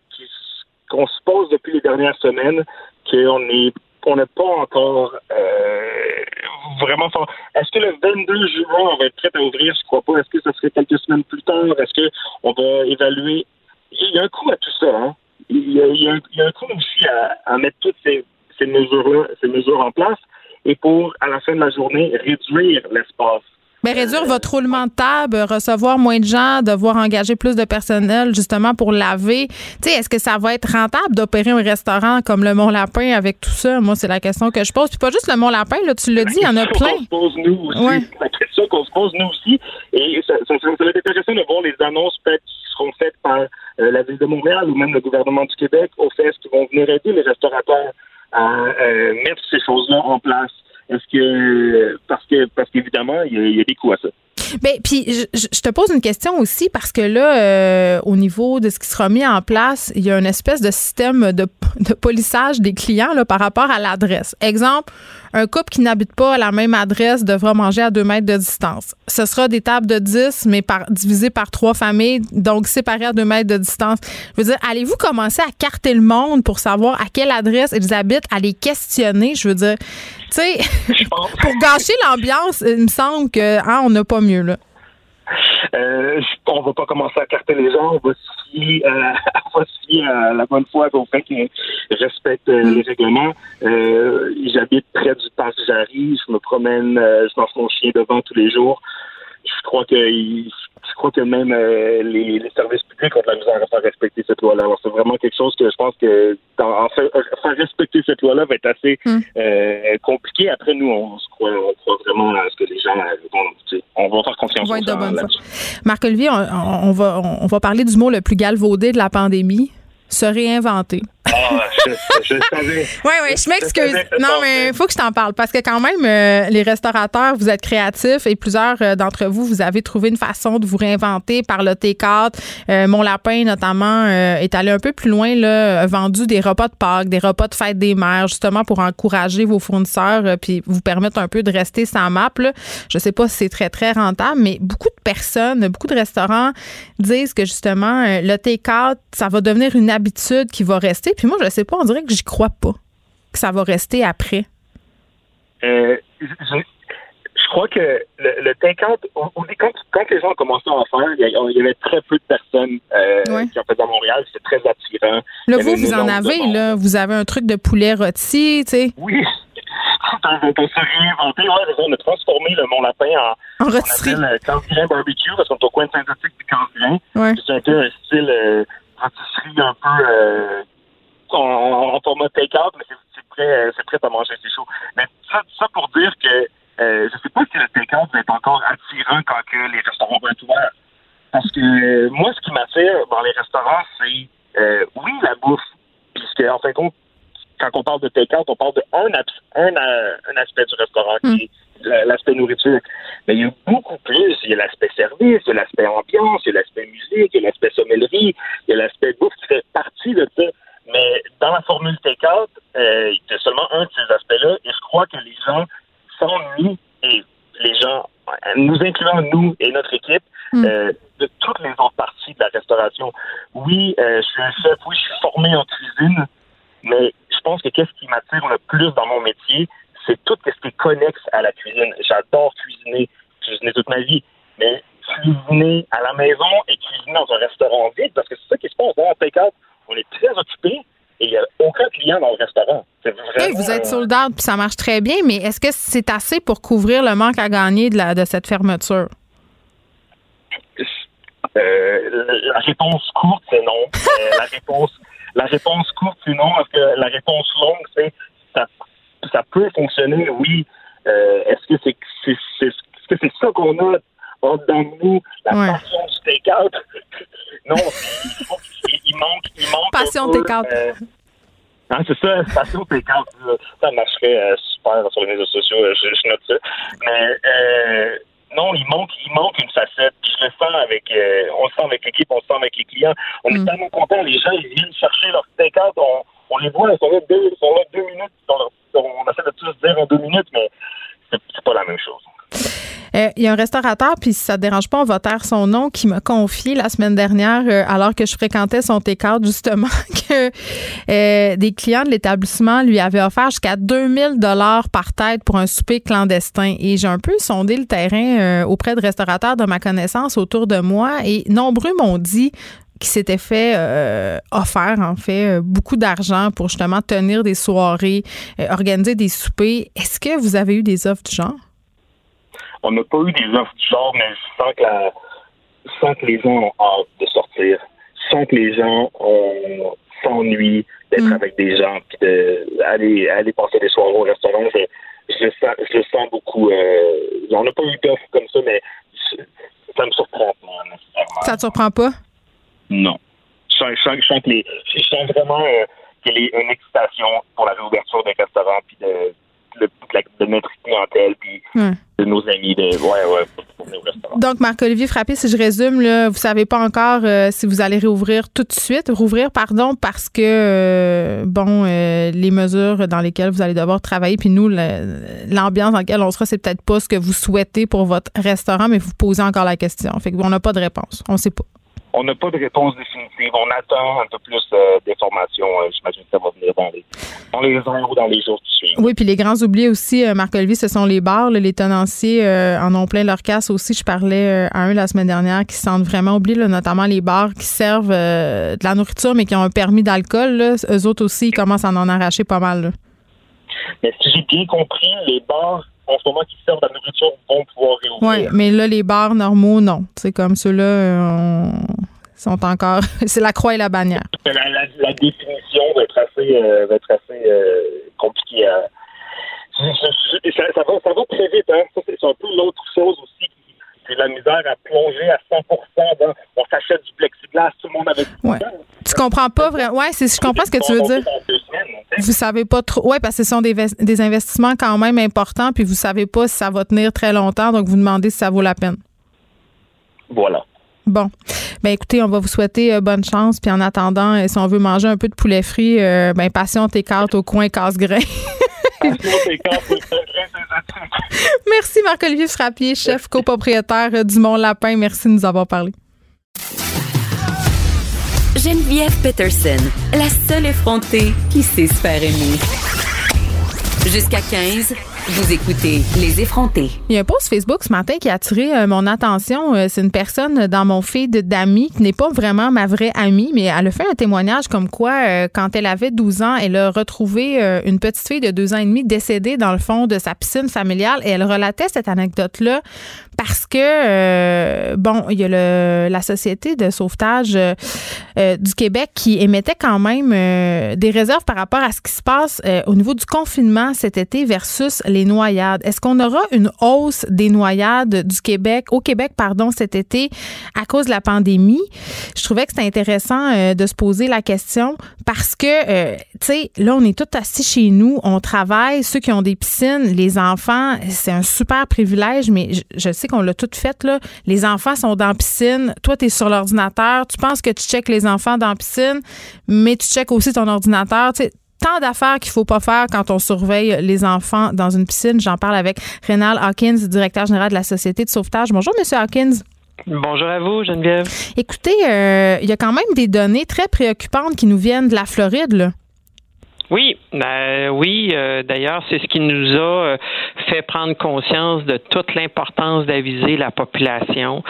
qu'on se pose depuis les dernières semaines qu'on est on n'est pas encore euh, vraiment fort. Est-ce que le 22 juin, on va être prêt à ouvrir? Je crois pas. Est-ce que ça serait quelques semaines plus tard? Est-ce qu'on va évaluer? Il y a un coût à tout ça. Hein? Il, y a, il, y a un, il, y a, un, coût aussi à, à mettre toutes ces ces mesures-là, ces mesures en place, et pour, à la fin de la journée, réduire l'espace Mais réduire votre roulement de table, recevoir moins de gens, devoir engager plus de personnel justement pour laver. Tu sais, est-ce que ça va être rentable d'opérer un restaurant comme le Mont Lapin avec tout ça? Moi, c'est la question que je pose. Puis pas juste le Mont Lapin, là, tu l'as dit, il y en a plein. se pose nous aussi. La question qu'on se pose nous aussi. Et ça, ça, ça, va être intéressant de voir les annonces qui seront faites par euh, la ville de Montréal ou même le gouvernement du Québec au fait qui vont venir aider les restaurateurs à euh, mettre ces choses-là en place. Est-ce que parce que parce qu'évidemment, il y, a des coûts à ça. Ben, puis je, te pose une question aussi parce que là, euh, au niveau de ce qui sera mis en place, il y a une espèce de système de, de polissage des clients là, par rapport à l'adresse. Exemple, un couple qui n'habite pas à la même adresse devra manger à deux mètres de distance. Ce sera des tables de 10, mais par, divisées par trois familles, donc séparées à deux mètres de distance. Je veux dire, allez-vous commencer à carter le monde pour savoir à quelle adresse ils habitent, à les questionner? Je veux dire, tu sais, pour gâcher l'ambiance, il me semble que hein, on n'a pas mieux, là. Euh, on va pas commencer à carter les gens, on va se fier, euh, à la bonne foi au fait qu'ils respectent euh, les règlements. Euh, j'habite près du parc Jarry, je me promène, je lance mon chien devant tous les jours. Je crois que je crois que même euh, les, services publics ont de la misère à faire respecter cette loi-là. Alors, c'est vraiment quelque chose que je pense que en fait, faire respecter cette loi-là va être assez hmm. euh, compliqué. Après, nous, on, se croit, on croit vraiment à ce que les gens vont, on va faire confiance aux gens Marc-Olivier, on, on, va, on va parler du mot le plus galvaudé de la pandémie, se réinventer. Ah, je, savais. Oui, oui, je m'excuse. Non, mais il faut que je t'en parle parce que quand même, euh, les restaurateurs, vous êtes créatifs et plusieurs euh, d'entre vous, vous avez trouvé une façon de vous réinventer par le T4. Euh, Mon Lapin, notamment, est allé un peu plus loin, là, vendu des repas de Pâques, des repas de fête des mères, justement pour encourager vos fournisseurs puis vous permettre un peu de rester sans map. Là. Je sais pas si c'est très, très rentable, mais beaucoup de personnes, beaucoup de restaurants disent que justement, le T4, ça va devenir une habitude qui va rester. Puis moi, je sais pas, on dirait que j'y crois pas que ça va rester après. Euh, je, crois que le, le quand, quand, les gens ont commencé à en faire, il y, avait très peu de personnes euh, qui en faisaient à Montréal. C'était très attirant. Là, vous, vous en avez, là. Vous avez un truc de poulet rôti, tu sais. Oui. on s'est réinventé. Ouais, on a transformé le Mont Lapin en, en rôtisserie. On barbecue parce qu'on est au coin de Saint-Dotique et. Ouais. C'est un peu un style euh, rôtisserie un peu euh, en, format take-out, mais c'est prêt, c'est prêt à manger, c'est chaud. Mais ça, ça pour dire que euh, je sais pas si le take-out va être encore attirant quand que les restaurants vont être ouverts. Parce que moi, ce qui m'attire dans les restaurants, c'est euh, oui, la bouffe. Puisque, en fin de compte, quand on parle de take-out, on parle de un, un, un aspect du restaurant qui mm. est l'aspect nourriture. Mais il y a beaucoup plus. Il y a l'aspect service, il y a l'aspect ambiance, il y a l'aspect musique, il y a l'aspect sommellerie, il y a l'aspect bouffe qui fait partie de ça. Mais dans la formule T4, euh, il y a seulement un de ces aspects-là, et je crois que les gens s'ennuient, et les gens, nous incluant nous et notre équipe, hmm. euh, de toutes les autres parties de la restauration. Oui, euh, je suis un chef, oui, je suis formé en cuisine, mais je pense que qu'est-ce qui m'attire le plus dans mon métier, c'est tout ce qui est connexe à la cuisine. J'adore cuisiner, cuisiner toute ma vie, mais cuisiner à la maison et cuisiner dans un restaurant vide, parce que c'est ça qui se passe dans la T4 on est très occupé et il n'y a aucun client dans le restaurant. vous êtes soldat puis ça marche très bien, mais est-ce que c'est assez pour couvrir le manque à gagner de, la, de cette fermeture? Euh, la réponse courte, c'est non. Euh, la réponse la réponse courte, c'est non, parce que la réponse longue, c'est ça, ça peut fonctionner, oui. Euh, est-ce que c'est c'est -ce que c'est ça qu'on a de nous, la passion du take-out? non, il, manque, il manque. Passion T4. Euh, hein, c'est ça, passion T4. Ça marcherait euh, super sur les réseaux sociaux, euh, je, note ça. Mais euh, non, il manque, il manque une facette. je le sens avec, on le sent avec l'équipe, on le sent avec les clients. On est mm. tellement contents. Les gens, ils viennent chercher leur T4. On, on les voit, ils sont là deux, ils sont là deux minutes. On, on essaie de tous dire en deux minutes, mais c'est pas la même chose. Euh, il y a un restaurateur, puis si ça ne dérange pas, on va taire son nom, qui m'a confié la semaine dernière, euh, alors que je fréquentais son t justement, que euh, des clients de l'établissement lui avaient offert jusqu'à 2000 dollars par tête pour un souper clandestin. Et j'ai un peu sondé le terrain auprès de restaurateurs de ma connaissance autour de moi, et nombreux m'ont dit qu'ils s'étaient fait offert en fait beaucoup d'argent pour justement tenir des soirées, organiser des soupers. Est-ce que vous avez eu des offres du genre? On n'a pas eu des offres du genre, mais je sens que, la, que les gens ont hâte de sortir. Je sens que les gens s'ennuient d'être Mm. avec des gens, puis d'aller aller passer des soirées au restaurant. Je, je, le sens, je le sens beaucoup. Euh, on n'a pas eu d'offres comme ça, mais je- ça me surprend pas nécessairement. Ça te surprend pas? Non. Je sens, je sens- je sens que les, je sens vraiment euh, qu'il y a une excitation pour la réouverture des restaurants, puis de, de, notre clientèle, puis Ouais. de nos amis. De, ouais, ouais, pour, pour venir au restaurant. Donc, Marc-Olivier Frappé, si je résume, là, vous savez pas encore euh, si vous allez réouvrir tout de suite, rouvrir, pardon, parce que, euh, bon, euh, les mesures dans lesquelles vous allez devoir travailler, puis nous, l'ambiance dans laquelle on sera, c'est peut-être pas ce que vous souhaitez pour votre restaurant, mais vous posez encore la question. Fait qu'on n'a pas de réponse. On sait pas. On n'a pas de réponse définitive. On attend un peu plus euh, d'informations. Euh, J'imagine que ça va venir dans les, dans les heures ou dans les jours qui suivent. Oui, puis les grands oubliés aussi, euh, Marc-Olivier, ce sont les bars. là. les tenanciers en ont plein leur casse aussi. Je parlais à un la semaine dernière qui se sentent vraiment oubliés, là, notamment les bars qui servent de la nourriture, mais qui ont un permis d'alcool. Eux autres aussi, ils commencent à en arracher pas mal. là. Mais si j'ai bien compris, les bars, en ce moment, qui servent de la nourriture vont pouvoir réouvrir. Oui, mais là, les bars normaux, non. C'est comme ceux-là, euh, on- sont encore. c'est la croix et la bannière. La, la, la définition va être assez, euh, va être assez euh, compliquée à. Ça, ça va, ça va très vite, hein. Ça, c'est un peu l'autre chose aussi. qui- C'est la misère à plonger à 100 dans, On s'achète du plexiglas, tout le monde avec Ouais. Tu comprends pas vraiment. Ouais, c'est, je comprends ce que tu veux dire. Vous savez pas trop. Oui, parce que ce sont des, ves- des investissements quand même importants, puis vous savez pas si ça va tenir très longtemps, donc vous demandez si ça vaut la peine. Voilà. Bon. Ben écoutez, on va vous souhaiter euh, bonne chance. Puis en attendant, euh, si on veut manger un peu de poulet frit, euh, ben patiente et cartes au coin casse-grain. Merci Marc-Olivier Frappier, chef copropriétaire euh, du Mont Lapin. Merci de nous avoir parlé. Geneviève Peterson, la seule effrontée qui sait se faire aimer. Jusqu'à 15, vous écoutez Les effrontés. Il y a un post Facebook ce matin qui a attiré euh, mon attention. Euh, c'est une personne dans mon feed d'amis qui n'est pas vraiment ma vraie amie, mais elle a fait un témoignage comme quoi, euh, quand elle avait 12 ans, elle a retrouvé une petite fille de deux ans et demi décédée dans le fond de sa piscine familiale et elle relatait cette anecdote-là parce que, euh, bon, il y a le, la Société de sauvetage euh, euh, du Québec qui émettait quand même des réserves par rapport à ce qui se passe au niveau du confinement cet été versus les noyades. Est-ce qu'on aura une hausse des noyades du Québec, au Québec, pardon, cet été à cause de la pandémie? Je trouvais que c'était intéressant de se poser la question parce que, tu sais, là, on est tous assis chez nous, on travaille, ceux qui ont des piscines, les enfants, c'est un super privilège, mais je, je sais qu'on l'a tout fait, là. Les enfants sont dans la piscine, toi, tu es sur l'ordinateur, tu penses que tu checkes les enfants dans la piscine, mais tu checkes aussi ton ordinateur, tant d'affaires qu'il faut pas faire quand on surveille les enfants dans une piscine. J'en parle avec Rénal Hawkins, directeur général de la Société de sauvetage. Bonjour, Monsieur Hawkins. Bonjour à vous, Geneviève. Écoutez, euh, il y a quand même des données très préoccupantes qui nous viennent de la Floride. Là. Oui, ben, oui. euh, D'ailleurs, c'est ce qui nous a euh, fait prendre conscience de toute l'importance d'aviser la population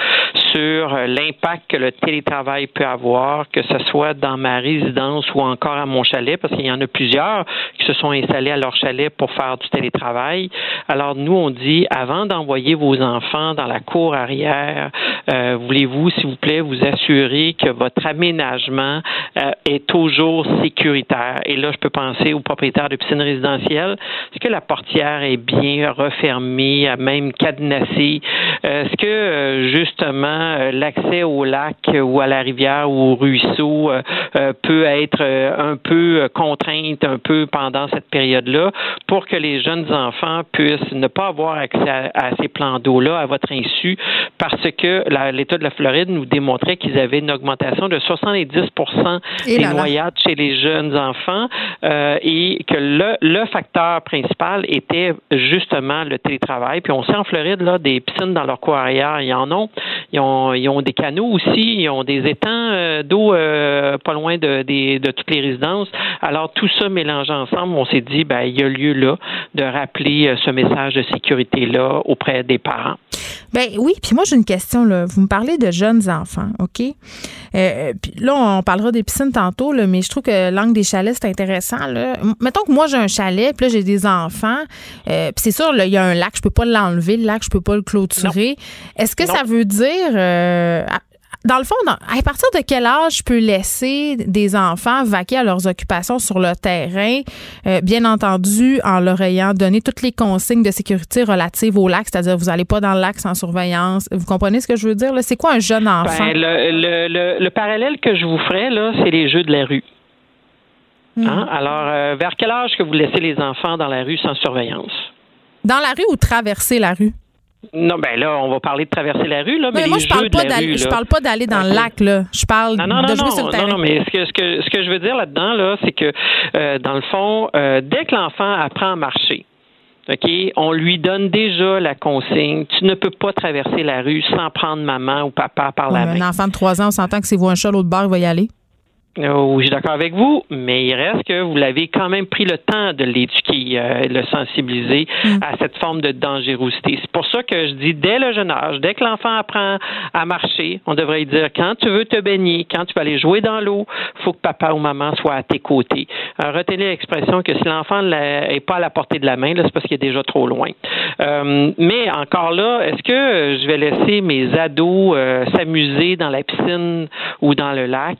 sur euh, l'impact que le télétravail peut avoir, que ce soit dans ma résidence ou encore à mon chalet, parce qu'il y en a plusieurs qui se sont installés à leur chalet pour faire du télétravail. Alors nous, on dit avant d'envoyer vos enfants dans la cour arrière, euh, voulez-vous, s'il vous plaît, vous assurer que votre aménagement euh, est toujours sécuritaire? Et là, je peux penser aux propriétaires de piscines résidentielles. Est-ce que la portière est bien refermée, même cadenassée? Euh, Est-ce que, euh, justement, euh, l'accès au lac ou à la rivière ou au ruisseau peut être un peu contrainte un peu pendant cette période-là pour que les jeunes enfants puissent ne pas avoir accès à, à ces plans d'eau-là à votre insu? Parce que l'État de la Floride nous démontrait qu'ils avaient une augmentation de 70 Et des là là. noyades chez les jeunes enfants euh, et que le, le facteur principal était justement le télétravail. Puis on sait en Floride, là, des piscines dans leur cour arrière, ils en ont. Ils ont, des canaux aussi, ils ont des étangs euh, d'eau euh, pas loin de, de toutes les résidences. Alors tout ça mélangé ensemble, on s'est dit, ben, il y a lieu là de rappeler euh, ce message de sécurité-là auprès des parents. Ben oui, puis moi j'ai une question là. Vous me parlez de jeunes enfants, ok? Euh, Puis là on parlera des piscines tantôt, là, mais je trouve que l'angle des chalets c'est intéressant. Là. Mettons que moi j'ai un chalet, puis là j'ai des enfants, euh, puis c'est sûr il y a un lac, je peux pas l'enlever, le lac, je peux pas le clôturer. Est-ce que ça veut dire euh, dans le fond, à partir de quel âge je peux laisser des enfants vaquer à leurs occupations sur le terrain, euh, bien entendu en leur ayant donné toutes les consignes de sécurité relatives au lac, c'est-à-dire vous n'allez pas dans le lac sans surveillance. Vous comprenez ce que je veux dire? C'est quoi un jeune ben, enfant? le, parallèle que je vous ferai, là, c'est les jeux de la rue. Hmm. Hein? Alors, euh, vers quel âge que vous laissez les enfants dans la rue sans surveillance? Dans la rue ou traverser la rue? Non, ben là, on va parler de traverser la rue, là. Mais, moi, je parle pas d'aller, je parle pas d'aller dans le lac, là. Je parle de jouer sur le terrain. Non, non, mais ce que, ce que, ce que je veux dire là-dedans, là, c'est que, euh, dans le fond, euh, dès que l'enfant apprend à marcher, OK, on lui donne déjà la consigne. Tu ne peux pas traverser la rue sans prendre maman ou papa par la main. Un enfant de 3 ans, on s'entend que s'il voit un chat l'autre bord, il va y aller. Oh, je suis d'accord avec vous, mais il reste que vous l'avez quand même pris le temps de l'éduquer, euh, le sensibiliser mm. à cette forme de dangerosité. C'est pour ça que je dis dès le jeune âge, dès que l'enfant apprend à marcher, on devrait lui dire quand tu veux te baigner, quand tu vas aller jouer dans l'eau, faut que papa ou maman soit à tes côtés. Euh, retenez l'expression que si l'enfant n'est pas à la portée de la main, c'est parce qu'il est déjà trop loin. Euh, mais encore là, est-ce que je vais laisser mes ados euh, s'amuser dans la piscine ou dans le lac?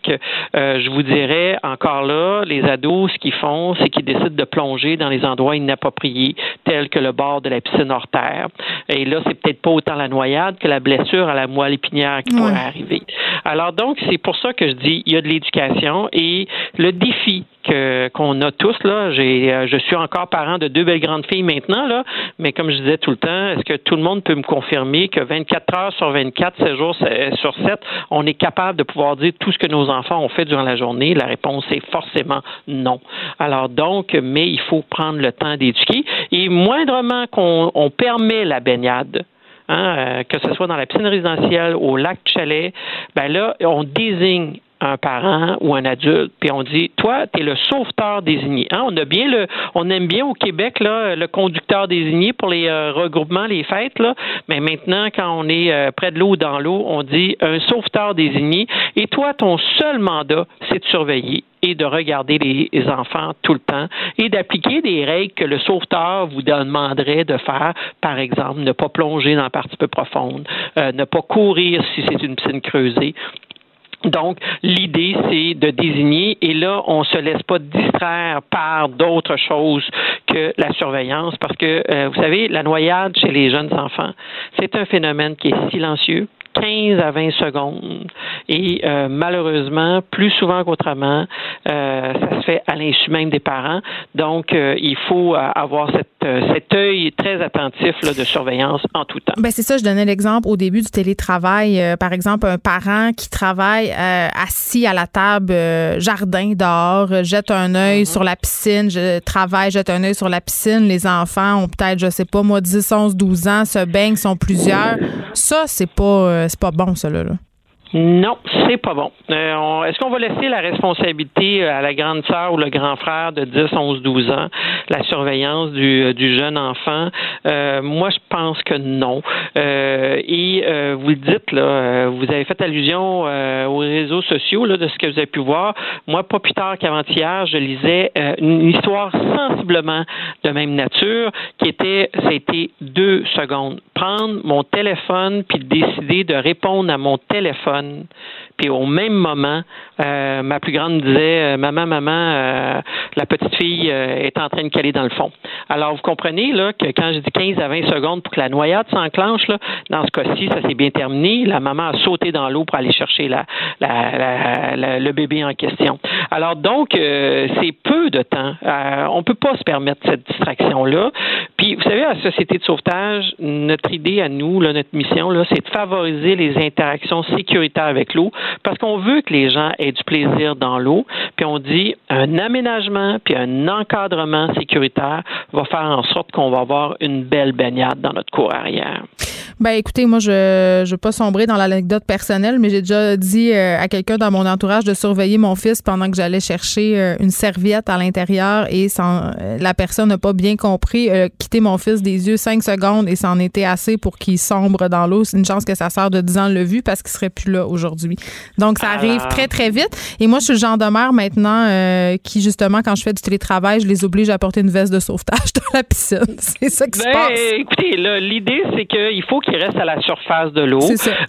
Je vous dirais encore là, les ados, ce qu'ils font, c'est qu'ils décident de plonger dans les endroits inappropriés, tels que le bord de la piscine hors terre. Et là, c'est peut-être pas autant la noyade que la blessure à la moelle épinière qui pourrait arriver. Alors donc, c'est pour ça que je dis, il y a de l'éducation et le défi que qu'on a tous là. Euh, je suis encore parent de deux belles grandes filles maintenant là, mais comme je disais tout le temps, est-ce que tout le monde peut me confirmer que 24 heures sur 24, 7 jours sur 7, on est capable de pouvoir dire tout ce que nos enfants ont fait durant la journée? La réponse est forcément non. Alors donc, mais il faut prendre le temps d'éduquer et moindrement qu'on on permet la baignade, Hein, euh, que ce soit dans la piscine résidentielle, au lac Chalet, ben là, on désigne un parent ou un adulte, puis on dit, toi, tu es le sauveteur désigné. Hein? On a bien le, on aime bien au Québec là, le conducteur désigné pour les euh, regroupements, les fêtes, là, mais maintenant, quand on est euh, près de l'eau ou dans l'eau, on dit un sauveteur désigné. Et toi, ton seul mandat, c'est de surveiller et de regarder les, enfants tout le temps et d'appliquer des règles que le sauveteur vous demanderait de faire, par exemple, ne pas plonger dans la partie peu profonde, euh, ne pas courir si c'est une piscine creusée, donc, l'idée, c'est de désigner, et là, on se laisse pas distraire par d'autres choses que la surveillance, parce que, euh, vous savez, la noyade chez les jeunes enfants, c'est un phénomène qui est silencieux, 15 à 20 secondes. Et euh, malheureusement, plus souvent qu'autrement, euh, ça se fait à l'insu même des parents. Donc, euh, il faut avoir cette, cet œil très attentif là, de surveillance en tout temps. Ben c'est ça, je donnais l'exemple au début du télétravail. par exemple, un parent qui travaille assis à la table jardin dehors, jette un œil mm-hmm. sur la piscine, je travaille, jette un œil sur la piscine. Les enfants ont peut-être, je sais pas, moi, 10, 11, 12 ans, se baignent, sont plusieurs. Ça, c'est pas c'est pas bon, ça, là. Non, c'est pas bon. Euh, est-ce qu'on va laisser la responsabilité euh, à la grande sœur ou le grand frère de 10, 11, 12 ans, la surveillance du, euh, jeune enfant? moi, je pense que non. et vous le dites, là, vous avez fait allusion aux réseaux sociaux là, de ce que vous avez pu voir. Moi, pas plus tard qu'avant-hier, je lisais une histoire sensiblement de même nature qui était, c'était deux secondes. Prendre mon téléphone puis décider de répondre à mon téléphone dann puis au même moment, euh, ma plus grande disait euh, Maman, maman, euh, la petite fille est en train de caler dans le fond. Alors, vous comprenez là, que quand je dis 15 à 20 secondes pour que la noyade s'enclenche, là, dans ce cas-ci, ça s'est bien terminé. La maman a sauté dans l'eau pour aller chercher la, le bébé en question. Alors, donc, c'est peu de temps. on ne peut pas se permettre cette distraction-là. Puis, vous savez, à la Société de sauvetage, notre idée à nous, là, notre mission, là, c'est de favoriser les interactions sécuritaires avec l'eau parce qu'on veut que les gens aient du plaisir dans l'eau, puis on dit un aménagement puis un encadrement sécuritaire va faire en sorte qu'on va avoir une belle baignade dans notre cour arrière. Ben écoutez, moi je ne veux pas sombrer dans l'anecdote personnelle, mais j'ai déjà dit euh, à quelqu'un dans mon entourage de surveiller mon fils pendant que j'allais chercher euh, une serviette à l'intérieur et sans, euh, la personne n'a pas bien compris, quitter mon fils des yeux cinq secondes et c'en était assez pour qu'il sombre dans l'eau. C'est une chance que sa sœur de 10 ans l'a vu parce qu'il serait plus là aujourd'hui. Donc ça arrive ah. très très vite. Et moi je suis le genre de mère maintenant qui justement quand je fais du télétravail, je les oblige à porter une veste de sauvetage dans la piscine. C'est ça qui se ben, passe. Écoutez, l'idée c'est qu'il faut qu'il reste à la surface de l'eau.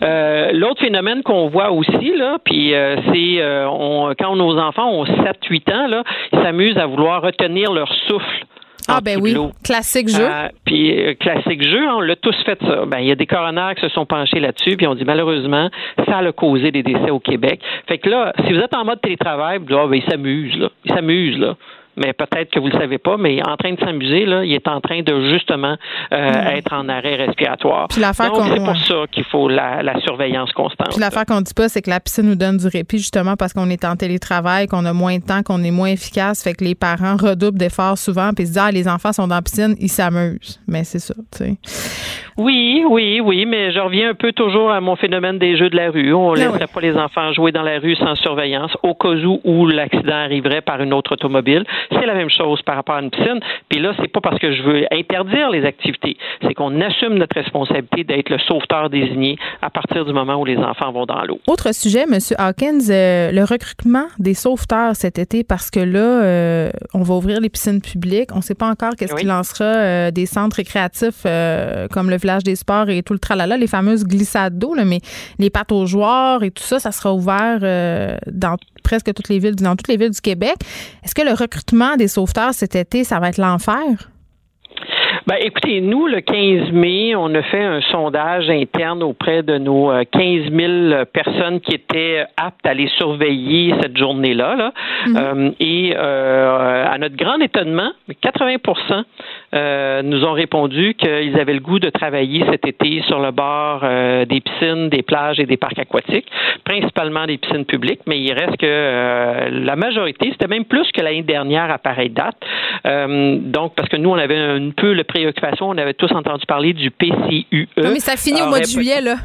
Euh, L'autre phénomène qu'on voit aussi, là, puis euh, c'est euh, quand nos enfants ont 7-8 ans, là, ils s'amusent à vouloir retenir leur souffle. Ah ben oui, classique jeu. Euh, puis classique jeu, on l'a tous fait ça. Ben il y a des coronaires qui se sont penchés là-dessus, puis on dit malheureusement ça a causé des décès au Québec. Fait que là, si vous êtes en mode télétravail, vous dites, ah, ben ils s'amusent là, ils s'amusent là mais peut-être que vous le savez pas, mais en train de s'amuser, là, il est en train de justement euh, être en arrêt respiratoire. Puis l'affaire Donc, c'est pour ça qu'il faut la, surveillance constante. Puis l'affaire qu'on dit pas, c'est que la piscine nous donne du répit justement parce qu'on est en télétravail, qu'on a moins de temps, qu'on est moins efficace, fait que les parents redoublent d'efforts souvent, puis se disent ah les enfants sont dans la piscine, ils s'amusent. Mais c'est ça, tu sais. Oui, oui, oui, mais je reviens un peu toujours à mon phénomène des jeux de la rue. On ne ah laisserait pas les enfants jouer dans la rue sans surveillance au cas où, où l'accident arriverait par une autre automobile. C'est la même chose par rapport à une piscine. Puis là, c'est pas parce que je veux interdire les activités, c'est qu'on assume notre responsabilité d'être le sauveteur désigné à partir du moment où les enfants vont dans l'eau. Autre sujet, M. Hawkins, euh, le recrutement des sauveteurs cet été, parce que là, euh, on va ouvrir les piscines publiques. On ne sait pas encore qu'est-ce qui lancera euh, des centres récréatifs comme le village des sports et tout le tralala, les fameuses glissades d'eau, mais les pattes aux joueurs et tout ça, ça sera ouvert dans presque toutes les villes, dans toutes les villes du Québec. Est-ce que le recrutement des sauveteurs cet été, ça va être l'enfer? Ben, écoutez, nous, le 15 mai, on a fait un sondage interne auprès de nos 15 euh, 000 personnes qui étaient aptes à les surveiller cette journée-là. Là. Mhm. Euh, et euh, à notre grand étonnement, 80 nous ont répondu qu'ils avaient le goût de travailler cet été sur le bord des piscines, des plages et des parcs aquatiques, principalement des piscines publiques, mais il reste que la majorité, c'était même plus que l'année dernière à pareille date. donc, parce que nous, on avait un peu le préoccupation. On avait tous entendu parler du PCUE. mais ça finit au mois de juillet, là.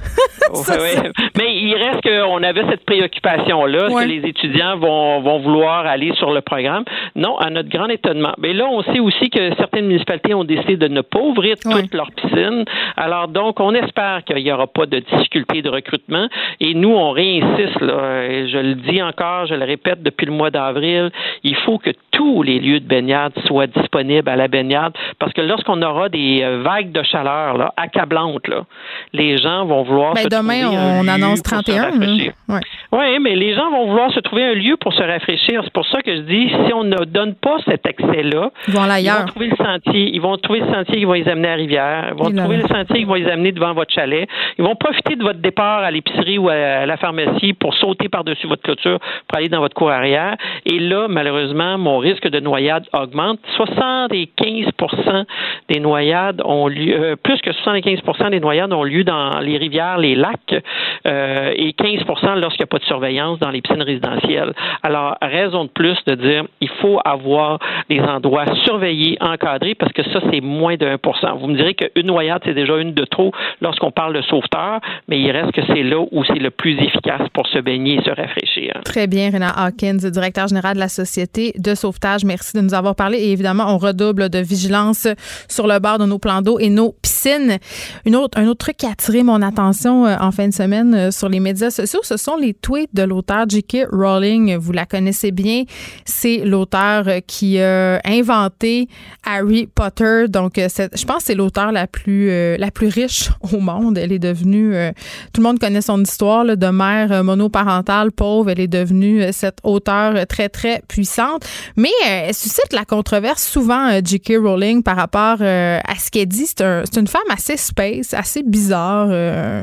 Mais il reste qu'on avait cette préoccupation-là, que les étudiants vont, vont vouloir aller sur le programme. Non, à notre grand étonnement. Mais là, on sait aussi que certaines municipalités ont décidé de ne pas ouvrir toutes leurs piscines. Alors, donc, on espère qu'il n'y aura pas de difficultés de recrutement. Et nous, on réinsiste, là, je le dis encore, je le répète depuis le mois d'avril, il faut que tous les lieux de baignade soient disponibles à la baignade parce que lorsqu'on on aura des euh, vagues de chaleur là, accablantes, là, les gens vont vouloir ben, se demain, trouver on annonce 31. Oui, ouais, mais les gens vont vouloir se trouver un lieu pour se rafraîchir. C'est pour ça que je dis, si on ne donne pas cet accès-là, ils vont, ils vont trouver le sentier. Ils vont trouver le sentier qui va les amener à la rivière. Ils vont trouver le sentier qui va les amener devant votre chalet. Ils vont profiter de votre départ à l'épicerie ou à la pharmacie pour sauter par-dessus votre clôture pour aller dans votre cour arrière. Et là, malheureusement, mon risque de noyade augmente. 75% des noyades ont lieu, euh, plus que 75% des noyades ont lieu dans les rivières, les lacs, euh, et 15% lorsqu'il n'y a pas de surveillance dans les piscines résidentielles. Alors, raison de plus de dire, il faut avoir des endroits surveillés, encadrés, parce que ça, c'est moins de 1% Vous me direz qu'une noyade, c'est déjà une de trop lorsqu'on parle de sauveteur, mais il reste que c'est là où c'est le plus efficace pour se baigner et se rafraîchir. Très bien, Renan Hawkins, directeur général de la Société de sauvetage. Merci de nous avoir parlé. Et évidemment, on redouble de vigilance sur le bord de nos plans d'eau et nos piscines. Une autre, un autre truc qui a attiré mon attention euh, en fin de semaine euh, sur les médias sociaux, ce sont les tweets de l'auteur J.K. Rowling. Vous la connaissez bien. C'est l'auteur euh, qui a inventé Harry Potter. Donc, je pense que c'est l'auteur la plus la plus riche au monde. Elle est devenue, tout le monde connaît son histoire de mère monoparentale pauvre. Elle est devenue cette auteure très très puissante. Mais elle suscite la controverse souvent J.K. Rowling par rapport à ce qu'elle dit. C'est une femme assez space, assez bizarre. Euh,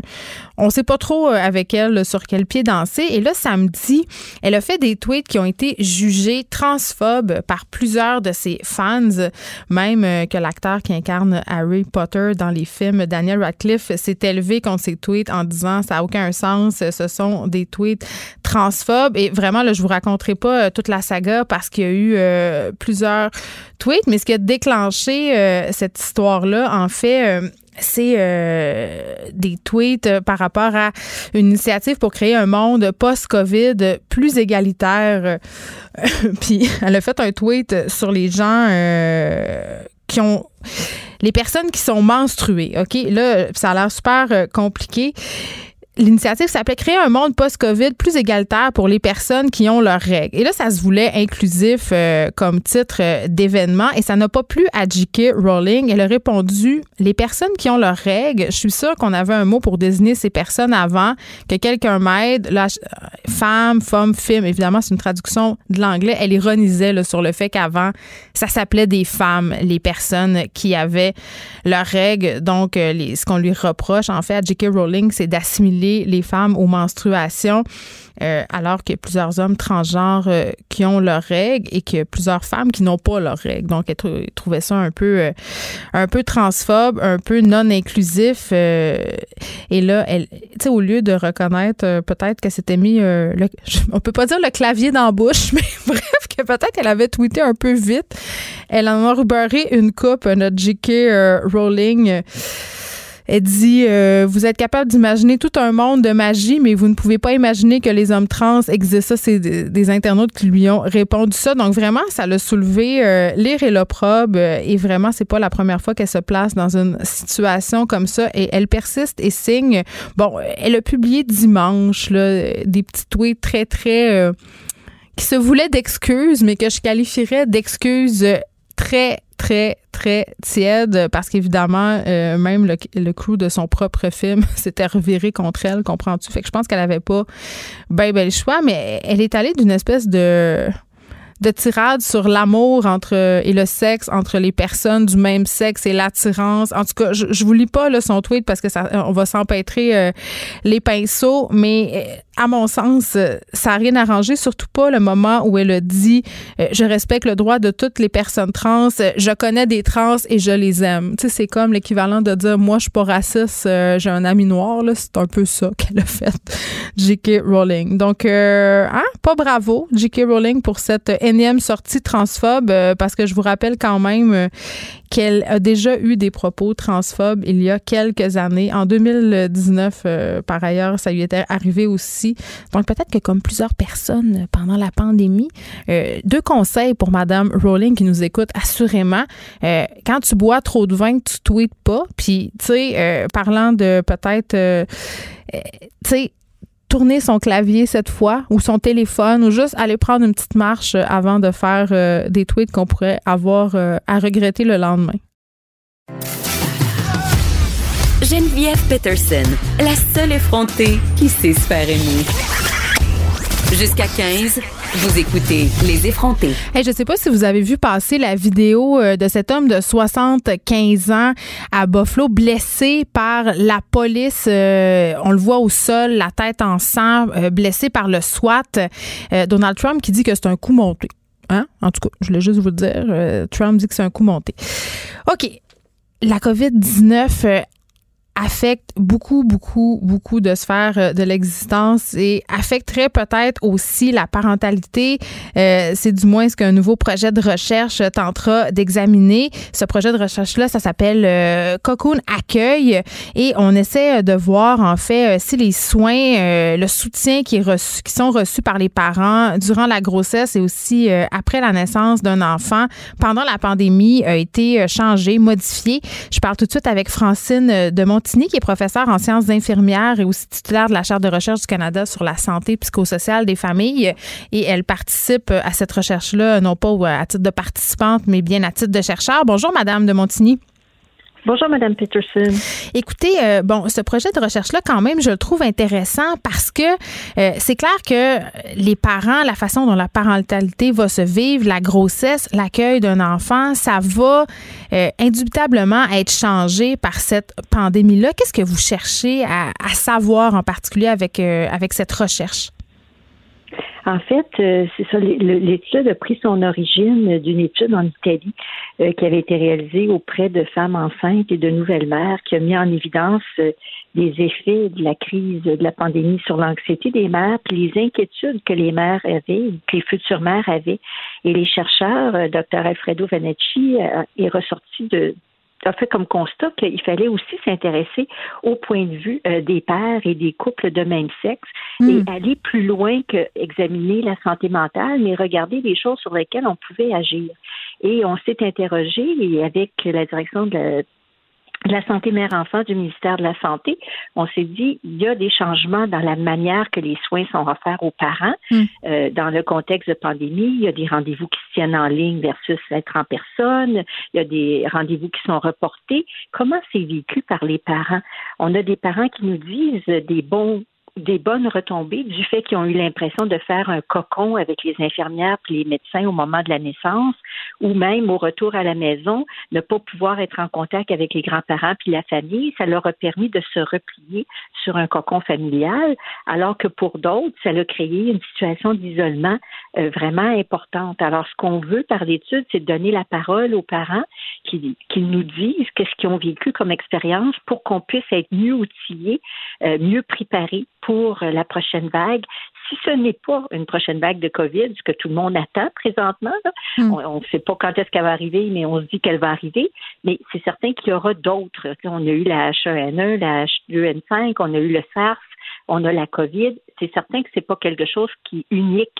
on sait pas trop avec elle sur quel pied danser. Et là, samedi, elle a fait des tweets qui ont été jugés transphobes par plusieurs de ses fans, même que l'acteur qui incarne Harry Potter dans les films, Daniel Radcliffe, s'est élevé contre ses tweets en disant ça n'a aucun sens, ce sont des tweets transphobes. Et vraiment, là, je vous raconterai pas toute la saga parce qu'il y a eu plusieurs tweets, mais ce qui a déclenché euh, cette histoire-là, en fait, euh, c'est euh, des tweets par rapport à une initiative pour créer un monde post-COVID plus égalitaire. Puis elle a fait un tweet sur les gens qui ont les personnes qui sont menstruées. OK, là ça a l'air super compliqué. L'initiative s'appelait Créer un monde post-COVID plus égalitaire pour les personnes qui ont leurs règles. Et là, ça se voulait inclusif euh, comme titre euh, d'événement et ça n'a pas plu à J.K. Rowling. Elle a répondu Les personnes qui ont leurs règles, je suis sûre qu'on avait un mot pour désigner ces personnes avant que quelqu'un m'aide. La euh, femme, femme, film, évidemment, c'est une traduction de l'anglais. Elle ironisait sur le fait qu'avant, ça s'appelait des femmes, les personnes qui avaient leurs règles. Donc, ce qu'on lui reproche, en fait, à J.K. Rowling, c'est d'assimiler les femmes aux menstruations, euh, alors a plusieurs hommes transgenres euh, qui ont leurs règles et a plusieurs femmes qui n'ont pas leurs règles. Donc, elle trouvait ça un peu, euh, un peu transphobe, un peu non inclusif. et là, elle, au lieu de reconnaître peut-être qu'elle s'était mis, le, on peut pas dire le clavier dans la bouche, mais bref, que peut-être qu'elle avait tweeté un peu vite. Elle en a rubarré une coupe, notre J.K. Rowling. Elle dit euh, Vous êtes capable d'imaginer tout un monde de magie, mais vous ne pouvez pas imaginer que les hommes trans existent. Ça, c'est des, internautes qui lui ont répondu ça. Donc, vraiment, ça l'a soulevé euh, l'ire et l'opprobre. Euh, et vraiment, c'est pas la première fois qu'elle se place dans une situation comme ça. Et elle persiste et signe. Bon, elle a publié dimanche là, des petits tweets très, très. qui se voulaient d'excuses, mais que je qualifierais d'excuses très, très, très tiède parce qu'évidemment, euh, même le, le, crew de son propre film s'était reviré contre elle, comprends-tu? Fait que je pense qu'elle avait pas ben, ben le choix, mais elle est allée d'une espèce de de tirade sur l'amour entre et le sexe entre les personnes du même sexe et l'attirance. En tout cas, je, je vous lis pas là, son tweet parce que ça, on va s'empêtrer euh, les pinceaux, mais euh, à mon sens, euh, ça n'a rien arrangé, surtout pas le moment où elle a dit Je respecte le droit de toutes les personnes trans, je connais des trans et je les aime. Tu sais, c'est comme l'équivalent de dire Moi, je suis pas raciste, j'ai un ami noir. C'est un peu ça qu'elle a fait, J.K. Rowling. Donc, hein, pas bravo, J.K. Rowling, pour cette énième sortie transphobe euh, parce que je vous rappelle quand même euh, qu'elle a déjà eu des propos transphobes il y a quelques années. En 2019, euh, par ailleurs, ça lui était arrivé aussi. Donc peut-être que comme plusieurs personnes pendant la pandémie, deux conseils pour Madame Rowling qui nous écoute assurément. quand tu bois trop de vin, tu tweets pas. Puis, tu sais, parlant de peut-être, tu sais, tourner son clavier cette fois ou son téléphone ou juste aller prendre une petite marche avant de faire euh, des tweets qu'on pourrait avoir euh, à regretter le lendemain. Geneviève Peterson, la seule effrontée qui sait se faire aimer. Jusqu'à 15, vous écoutez Les effrontés. Je ne sais pas si vous avez vu passer la vidéo euh, de cet homme de 75 ans à Buffalo blessé par la police. Euh, on le voit au sol, la tête en sang, euh, blessé par le SWAT. Donald Trump qui dit que c'est un coup monté. Hein? En tout cas, je voulais juste vous le dire. Trump dit que c'est un coup monté. OK. La COVID-19 affecte beaucoup, beaucoup, beaucoup de sphères euh, de l'existence et affecterait peut-être aussi la parentalité. Euh, c'est du moins ce qu'un nouveau projet de recherche tentera d'examiner. Ce projet de recherche-là, ça s'appelle euh, Cocoon Accueil et on essaie de voir en fait si les soins, le soutien qui, est reçu, qui sont reçus par les parents durant la grossesse et aussi après la naissance d'un enfant pendant la pandémie a été changé, modifié. Je parle tout de suite avec Francine de Mont qui est professeure en sciences infirmières et aussi titulaire de la Charte de recherche du Canada sur la santé psychosociale des familles. Et elle participe à cette recherche-là, non pas à titre de participante, mais bien à titre de chercheur. Bonjour, Madame de Montigny. Bonjour, Madame Peterson. Écoutez, euh, bon, ce projet de recherche-là, quand même, je le trouve intéressant parce que euh, c'est clair que les parents, la façon dont la parentalité va se vivre, la grossesse, l'accueil d'un enfant, ça va euh, indubitablement être changé par cette pandémie-là. Qu'est-ce que vous cherchez à, à, savoir en particulier avec, avec cette recherche? En fait, euh, c'est ça. L'étude a pris son origine d'une étude en Italie euh, qui avait été réalisée auprès de femmes enceintes et de nouvelles mères, qui a mis en évidence euh, les effets de la crise de la pandémie sur l'anxiété des mères, puis les inquiétudes que les mères avaient, que les futures mères avaient. Et les chercheurs, Dr. Alfredo Vanecci, est ressorti de, a fait comme constat qu'il fallait aussi s'intéresser au point de vue euh, des pères et des couples de même sexe et hmm. aller plus loin que examiner la santé mentale, mais regarder des choses sur lesquelles on pouvait agir. Et on s'est interrogé avec la direction de la la santé mère-enfant du ministère de la Santé, on s'est dit il y a des changements dans la manière que les soins sont offerts aux parents. Hmm. Euh, dans le contexte de pandémie, il y a des rendez-vous qui se tiennent en ligne versus être en personne. Il y a des rendez-vous qui sont reportés. Comment c'est vécu par les parents? On a des parents qui nous disent des bons des bonnes retombées du fait qu'ils ont eu l'impression de faire un cocon avec les infirmières et les médecins au moment de la naissance, ou même au retour à la maison, ne pas pouvoir être en contact avec les grands-parents puis la famille, ça leur a permis de se replier sur un cocon familial, alors que pour d'autres, ça a créé une situation d'isolement euh, vraiment importante. Alors, ce qu'on veut par l'étude, c'est donner la parole aux parents qui, qui nous disent qu'est-ce qu'ils ont vécu comme expérience pour qu'on puisse être mieux outillés, euh, mieux préparés pour la prochaine vague. Si ce n'est pas une prochaine vague de COVID, ce que tout le monde attend présentement, hmm. on ne sait pas quand est-ce qu'elle va arriver, mais on se dit qu'elle va arriver. Mais c'est certain qu'il y aura d'autres. On a eu la H1N1, la H2N5, on a eu le SARS, on a la COVID. C'est certain que c'est pas quelque chose qui est unique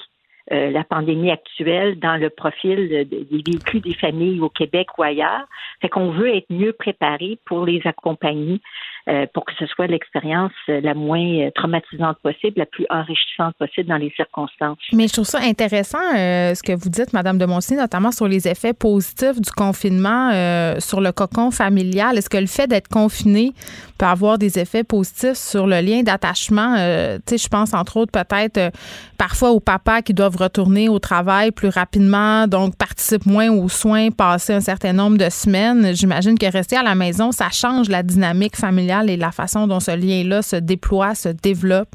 euh, la pandémie actuelle dans le profil des véhicules des familles au Québec ou ailleurs. Fait qu'on veut être mieux préparé pour les accompagner euh, pour que ce soit l'expérience euh, la moins euh, traumatisante possible, la plus enrichissante possible dans les circonstances. Mais je trouve ça intéressant ce que vous dites, Madame de Monsigny, notamment sur les effets positifs du confinement sur le cocon familial. Est-ce que le fait d'être confiné peut avoir des effets positifs sur le lien d'attachement? tu sais, je pense entre autres peut-être parfois aux papas qui doivent retourner au travail plus rapidement, donc participent moins aux soins, passer un certain nombre de semaines. J'imagine que rester à la maison, ça change la dynamique familiale et la façon dont ce lien-là se déploie, se développe?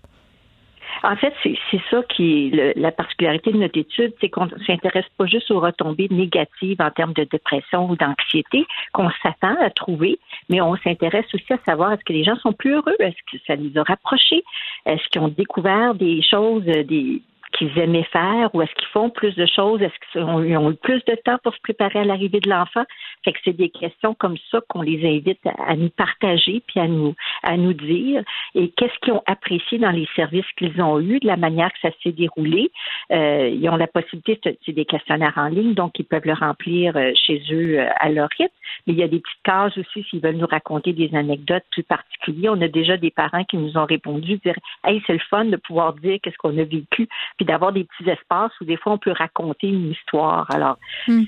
En fait, c'est ça qui est la particularité de notre étude, c'est qu'on ne s'intéresse pas juste aux retombées négatives en termes de dépression ou d'anxiété qu'on s'attend à trouver, mais on s'intéresse aussi à savoir est-ce que les gens sont plus heureux, est-ce que ça les a rapprochés, est-ce qu'ils ont découvert des choses, des, qu'ils aimaient faire ou est-ce qu'ils font plus de choses? Est-ce qu'ils ont, eu plus de temps pour se préparer à l'arrivée de l'enfant? Fait que c'est des questions comme ça qu'on les invite à, nous partager puis à nous, à nous dire. Et qu'est-ce qu'ils ont apprécié dans les services qu'ils ont eus, de la manière que ça s'est déroulé? Euh, ils ont la possibilité, c'est des questionnaires en ligne, donc ils peuvent le remplir euh, chez eux euh, à leur rythme. Mais il y a des petites cases aussi s'ils veulent nous raconter des anecdotes plus particulières. On a déjà des parents qui nous ont répondu, dire, hey, c'est le fun de pouvoir dire qu'est-ce qu'on a vécu puis d'avoir des petits espaces où des fois on peut raconter une histoire. Alors, hmm.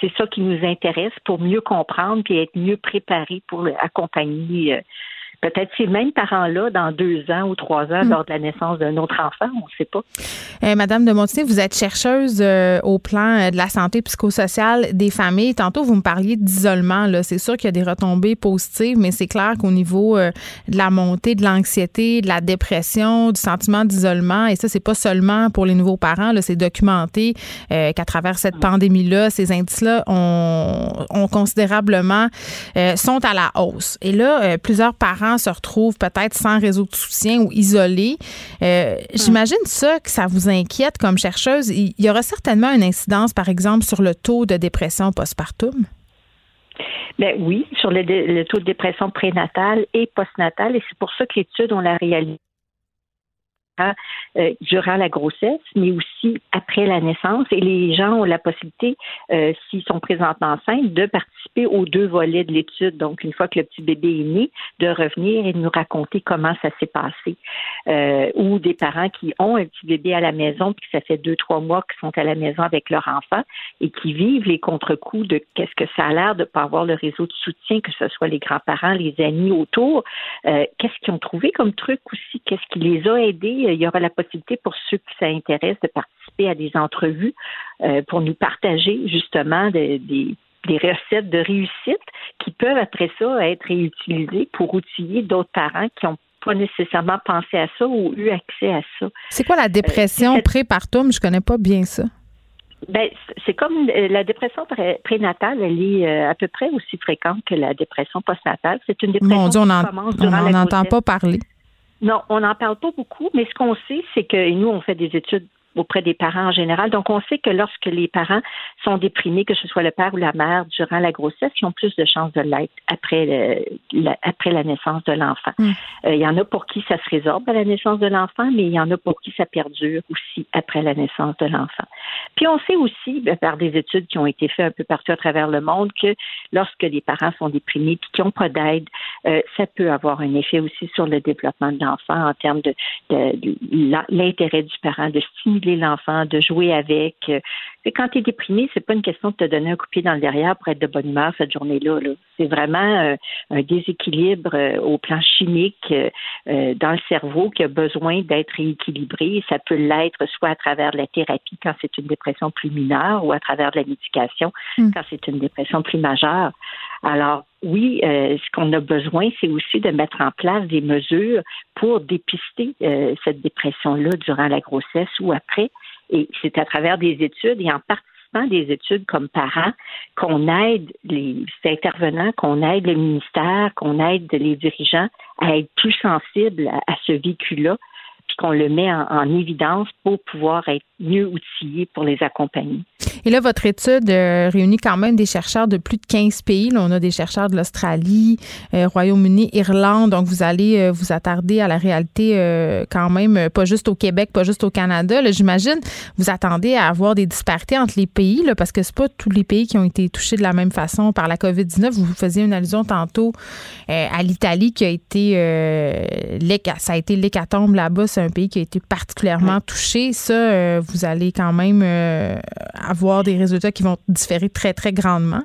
c'est ça qui nous intéresse pour mieux comprendre puis être mieux préparé pour accompagner euh, peut-être ces mêmes parents-là dans deux ans ou trois ans hmm. lors de la naissance d'un autre enfant, on ne sait pas. Euh, Madame de Montigny, vous êtes chercheuse euh, au plan euh, de la santé psychosociale des familles. Tantôt, vous me parliez d'isolement. C'est sûr qu'il y a des retombées positives, mais c'est clair qu'au niveau de la montée de l'anxiété, de la dépression, du sentiment d'isolement, et ça, c'est pas seulement pour les nouveaux parents, c'est documenté qu'à travers cette pandémie-là, ces indices-là ont, considérablement sont à la hausse. Et là, plusieurs parents se retrouvent peut-être sans réseau de soutien ou isolés. Euh, j'imagine ça que ça vous inquiète comme chercheuse. Il y aura certainement une incidence, par exemple, sur le taux de dépression postpartum? Ben oui, sur le, taux de dépression prénatale et postnatale, et c'est pour ça que l'étude, on l'a réalisée euh, durant la grossesse, mais aussi après la naissance. Et les gens ont la possibilité, euh, s'ils sont présentement enceintes, de participer aux deux volets de l'étude. Donc, une fois que le petit bébé est né, de revenir et de nous raconter comment ça s'est passé. euh, ou des parents qui ont un petit bébé à la maison, puis ça fait deux, trois mois qu'ils sont à la maison avec leur enfant et qui vivent les contre-coups de qu'est-ce que ça a l'air de ne pas avoir le réseau de soutien, que ce soit les grands-parents, les amis autour. Qu'est-ce qu'ils ont trouvé comme truc aussi? Qu'est-ce qui les a aidés? Il y aura la possibilité pour ceux qui ça intéresse de participer à des entrevues euh, pour nous partager justement des, des recettes de réussite qui peuvent après ça être réutilisées pour outiller d'autres parents qui ont pas nécessairement pensé à ça ou eu accès à ça. C'est quoi la dépression euh, prépartum? Je connais pas bien ça. Ben, c'est comme euh, la dépression prénatale, elle est euh, à peu près aussi fréquente que la dépression postnatale. C'est une dépression Mon Dieu, on n'entend pas parler. Non, on n'en parle pas beaucoup, mais ce qu'on sait, c'est que nous, on fait des études auprès des parents en général. Donc, on sait que lorsque les parents sont déprimés, que ce soit le père ou la mère, durant la grossesse, ils ont plus de chances de l'être après, la, après la naissance de l'enfant. Hmm. Euh, il y en a pour qui ça se résorbe à la naissance de l'enfant, mais il y en a pour qui ça perdure aussi après la naissance de l'enfant. Puis, on sait aussi, ben, par des études qui ont été faites un peu partout à travers le monde, que lorsque les parents sont déprimés et qu'ils n'ont pas d'aide, euh, ça peut avoir un effet aussi sur le développement de l'enfant en termes de, de l'intérêt du parent de stimuler l'enfant, de jouer avec. Euh, quand tu es déprimé, c'est pas une question de te donner un coup de pied dans le derrière pour être de bonne humeur cette journée-là. c'est vraiment euh, un déséquilibre euh, au plan chimique dans le cerveau qui a besoin d'être rééquilibré. Ça peut l'être soit à travers de la thérapie quand c'est une dépression plus mineure ou à travers de la médication hmm. quand c'est une dépression plus majeure. Alors, oui, ce qu'on a besoin, c'est aussi de mettre en place des mesures pour dépister cette dépression-là durant la grossesse ou après. Et c'est à travers des études et en participant des études comme parents qu'on aide les intervenants, qu'on aide le ministère, qu'on aide les dirigeants à être plus sensibles à, ce vécu-là, puis qu'on le met en évidence pour pouvoir être mieux outillés pour les accompagner. Et là, votre étude euh, réunit quand même des chercheurs de plus de 15 pays. Là, on a des chercheurs de l'Australie, euh, Royaume-Uni, Irlande. Donc, vous allez euh, vous attarder à la réalité quand même, pas juste au Québec, pas juste au Canada. J'imagine, vous attendez à avoir des disparités entre les pays, là, parce que c'est pas tous les pays qui ont été touchés de la même façon par la COVID-19. Vous faisiez une allusion tantôt à l'Italie qui a été, ça a été l'hécatombe là-bas. C'est un pays qui a été particulièrement touché. Ça, vous allez quand même avoir des résultats qui vont différer très, très grandement.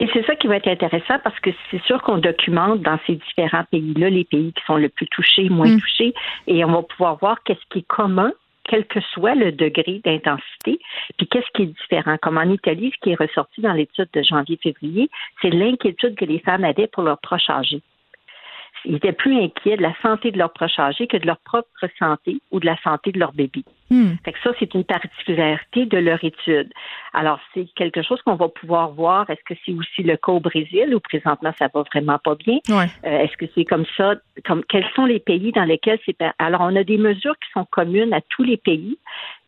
Et c'est ça qui va être intéressant parce que c'est sûr qu'on documente dans ces différents pays-là les pays qui sont le plus touchés, moins mm. touchés, et on va pouvoir voir qu'est-ce qui est commun quel que soit le degré d'intensité, puis qu'est-ce qui est différent. Comme en Italie, ce qui est ressorti dans l'étude de janvier-février, c'est l'inquiétude que les femmes avaient pour leurs proches âgés. Ils étaient plus inquiets de la santé de leurs proches âgés que de leur propre santé ou de la santé de leur bébé. Hmm. Fait que ça, c'est une particularité de leur étude. Alors, c'est quelque chose qu'on va pouvoir voir. Est-ce que c'est aussi le cas au Brésil où présentement ça va vraiment pas bien? Euh, est-ce que c'est comme ça? Comme, quels sont les pays dans lesquels c'est. Alors, on a des mesures qui sont communes à tous les pays.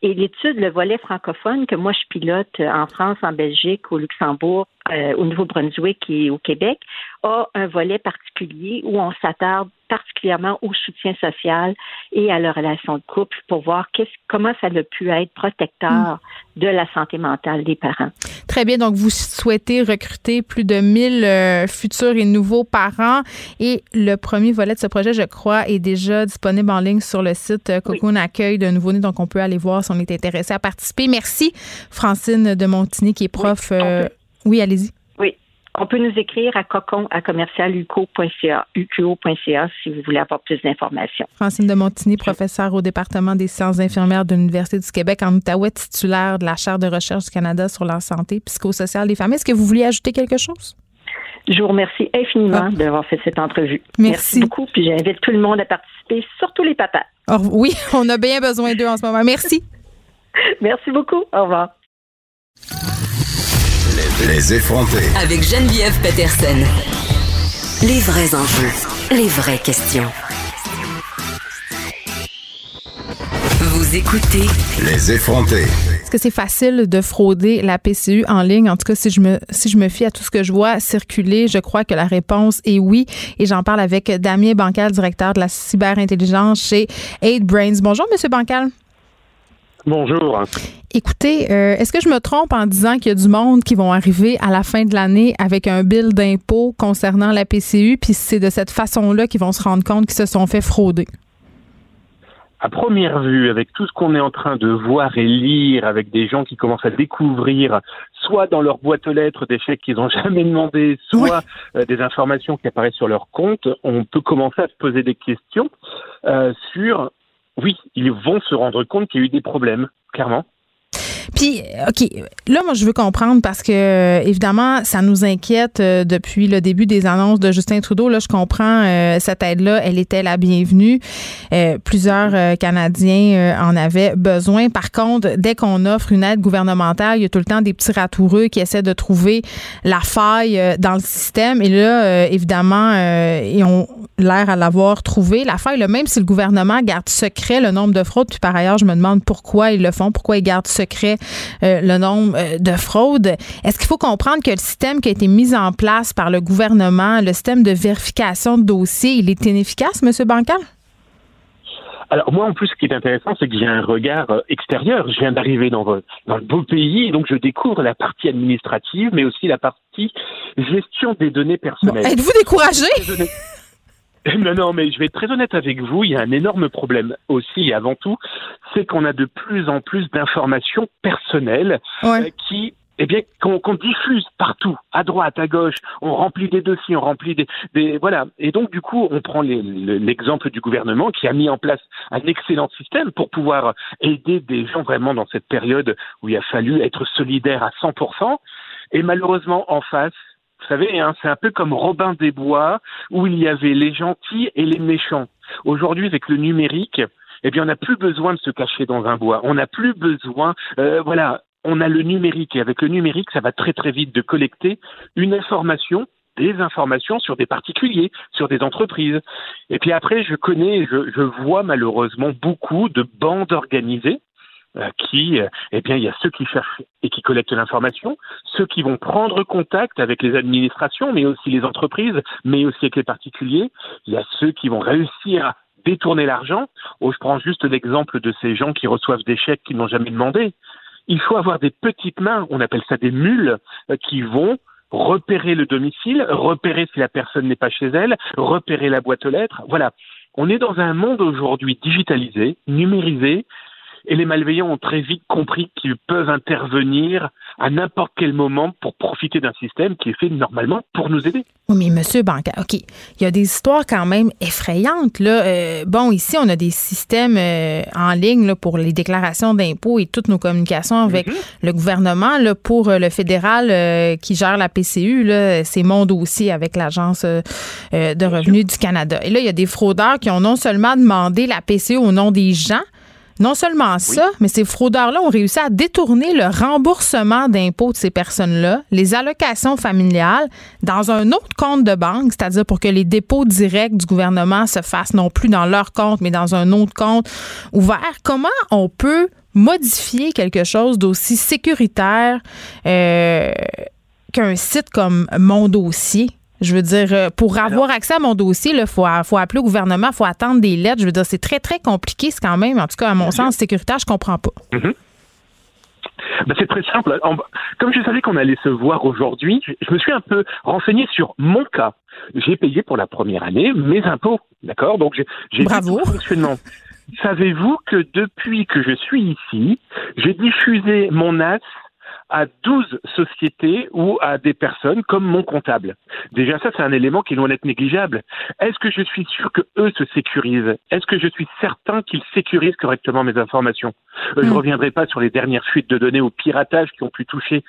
Et l'étude, le volet francophone que moi je pilote en France, en Belgique, au Luxembourg, euh, au Nouveau-Brunswick et au Québec, a un volet particulier où on s'attarde particulièrement au soutien social et à la relation de couple pour voir comment ça a pu être protecteur mm. de la santé mentale des parents. Très bien. Donc, vous souhaitez recruter plus de 1000 euh, futurs et nouveaux parents. Et le premier volet de ce projet, je crois, est déjà disponible en ligne sur le site euh, Cocoon Accueil de Nouveau-Nés. Donc, on peut aller voir si on est intéressé à participer. Merci, Francine de Montigny, qui est prof. oui euh, allez-y. On peut nous écrire à cocon à commercialuco.ca, uqo.ca si vous voulez avoir plus d'informations. Francine de Montigny, professeure au département des sciences infirmières de l'Université du Québec en Outaouais, titulaire de la chaire de recherche du Canada sur la santé psychosociale des familles. Est-ce que vous vouliez ajouter quelque chose? Je vous remercie infiniment ah. d'avoir fait cette entrevue. Merci. beaucoup. Puis j'invite tout le monde à participer, surtout les papas. oui, on a bien besoin d'eux en ce moment. Merci. Merci beaucoup. Au revoir. Les effronter. Avec Geneviève Peterson. Les vrais enjeux. Les vraies questions. Vous écoutez. Les effronter. Est-ce que c'est facile de frauder la PCU en ligne? En tout cas, si je me, si je me fie à tout ce que je vois circuler, je crois que la réponse est oui. Et j'en parle avec Damien Bancal, directeur de la cyberintelligence chez 8 Brains. Bonjour, Monsieur Bancal. Bonjour. Écoutez, euh, est-ce que je me trompe en disant qu'il y a du monde qui vont arriver à la fin de l'année avec un bill d'impôt concernant la PCU, puis c'est de cette façon-là qu'ils vont se rendre compte qu'ils se sont fait frauder? à première vue, avec tout ce qu'on est en train de voir et lire, avec des gens qui commencent à découvrir, soit dans leur boîte aux lettres des chèques qu'ils n'ont jamais demandé, soit euh, des informations qui apparaissent sur leur compte, on peut commencer à se poser des questions euh, sur, oui, ils vont se rendre compte qu'il y a eu des problèmes, clairement. Puis, OK, là, moi, je veux comprendre parce que, évidemment, ça nous inquiète euh, depuis le début des annonces de Justin Trudeau. Là, je comprends euh, cette aide-là, elle était la bienvenue. Euh, plusieurs Canadiens en avaient besoin. Par contre, dès qu'on offre une aide gouvernementale, il y a tout le temps des petits ratoureux qui essaient de trouver la faille dans le système. Et là, évidemment, ils ont l'air à l'avoir trouvé, la faille. Même si le gouvernement garde secret le nombre de fraudes, puis par ailleurs, je me demande pourquoi ils le font, pourquoi ils gardent secret euh, le nombre euh, de fraudes. Est-ce qu'il faut comprendre que le système qui a été mis en place par le gouvernement, le système de vérification de dossiers, il est inefficace, M. Bancal? Alors moi, en plus, ce qui est intéressant, c'est que j'ai un regard euh, extérieur. Je viens d'arriver dans, dans, le beau pays, donc je découvre la partie administrative, mais aussi la partie gestion des données personnelles. Êtes-vous découragé? Non, non, mais je vais être très honnête avec vous. Il y a un énorme problème aussi et avant tout, c'est qu'on a de plus en plus d'informations personnelles euh, qui eh bien, qu'on diffuse partout, à droite, à gauche, on remplit des dossiers, on remplit des, des voilà. Et donc, du coup, on prend l'exemple du gouvernement qui a mis en place un excellent système pour pouvoir aider des gens vraiment dans cette période où il a fallu être solidaire à 100%. Et malheureusement, en face, vous savez, hein, c'est un peu comme Robin des Bois, où il y avait les gentils et les méchants. Aujourd'hui, avec le numérique, eh bien, on n'a plus besoin de se cacher dans un bois. On n'a plus besoin, euh, voilà, on a le numérique et avec le numérique, ça va très très vite de collecter une information des informations sur des particuliers, sur des entreprises. Et puis après, je connais, je, je vois malheureusement beaucoup de bandes organisées qui, euh, eh bien, il y a ceux qui cherchent et qui collectent l'information, ceux qui vont prendre contact avec les administrations, mais aussi les entreprises, mais aussi avec les particuliers. Il y a ceux qui vont réussir à détourner l'argent. Oh, je prends juste l'exemple de ces gens qui reçoivent des chèques qu'ils n'ont jamais demandé. Il faut avoir des petites mains, on appelle ça des mules, euh, qui vont repérer le domicile, repérer si la personne n'est pas chez elle, repérer la boîte aux lettres. Voilà. On est dans un monde aujourd'hui digitalisé, numérisé, et les malveillants ont très vite compris qu'ils peuvent intervenir à n'importe quel moment pour profiter d'un système qui est fait normalement pour nous aider. Oui, mais monsieur Banca, OK, il y a des histoires quand même effrayantes. Là. Euh, bon, ici, on a des systèmes euh, en ligne là, pour les déclarations d'impôts et toutes nos communications avec mhm. le gouvernement. Là, pour euh, le fédéral qui gère la PCU, c'est mon dossier avec l'Agence de revenus du Canada. Et là, il y a des fraudeurs qui ont non seulement demandé la PCU au nom des gens, non seulement ça, mais ces fraudeurs-là ont réussi à détourner le remboursement d'impôts de ces personnes-là, les allocations familiales, dans un autre compte de banque, c'est-à-dire pour que les dépôts directs du gouvernement se fassent non plus dans leur compte, mais dans un autre compte ouvert. Comment on peut modifier quelque chose d'aussi sécuritaire euh, qu'un site comme Mon Dossier? Je veux dire, euh, pour avoir accès à mon dossier, il faut, faut appeler au gouvernement, il faut attendre des lettres. Je veux dire, c'est très, très compliqué, c'est quand même, en tout cas, à mon sens, sécuritaire, je comprends pas. Mm-hmm. Ben, c'est très simple. Comme je savais qu'on allait se voir aujourd'hui, je me suis un peu renseigné sur mon cas. J'ai payé pour la première année mes impôts, d'accord? Donc j'ai Bravo. fonctionnement. Savez-vous que depuis que je suis ici, j'ai diffusé mon as à 12 sociétés ou à des personnes comme mon comptable. Déjà ça, c'est un élément qui est loin d'être négligeable. Est-ce que je suis sûr que eux se sécurisent? Est-ce que je suis certain qu'ils sécurisent correctement mes informations? Euh, Je ne hmm. reviendrai pas sur les dernières fuites de données au piratage qui ont pu toucher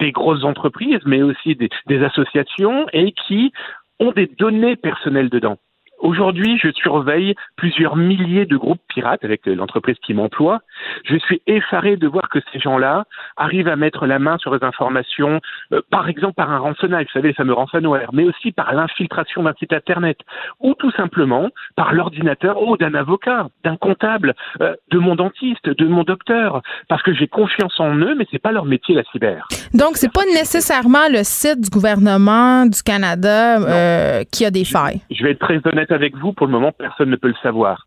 des grosses entreprises, mais aussi des, des associations et qui ont des données personnelles dedans. Aujourd'hui, je surveille plusieurs milliers de groupes pirates avec l'entreprise qui m'emploie. Je suis effaré de voir que ces gens-là arrivent à mettre la main sur les informations, euh, par exemple par un rançonnage, vous savez, les fameux ransomware, mais aussi par l'infiltration d'un site Internet, ou tout simplement par l'ordinateur ou d'un avocat, d'un comptable, euh, de mon dentiste, de mon docteur, parce que j'ai confiance en eux, mais c'est pas leur métier la cyber. Donc, c'est pas nécessairement le site du gouvernement du Canada euh, qui a des failles. Je vais être très honnête avec vous, pour le moment, personne ne peut le savoir.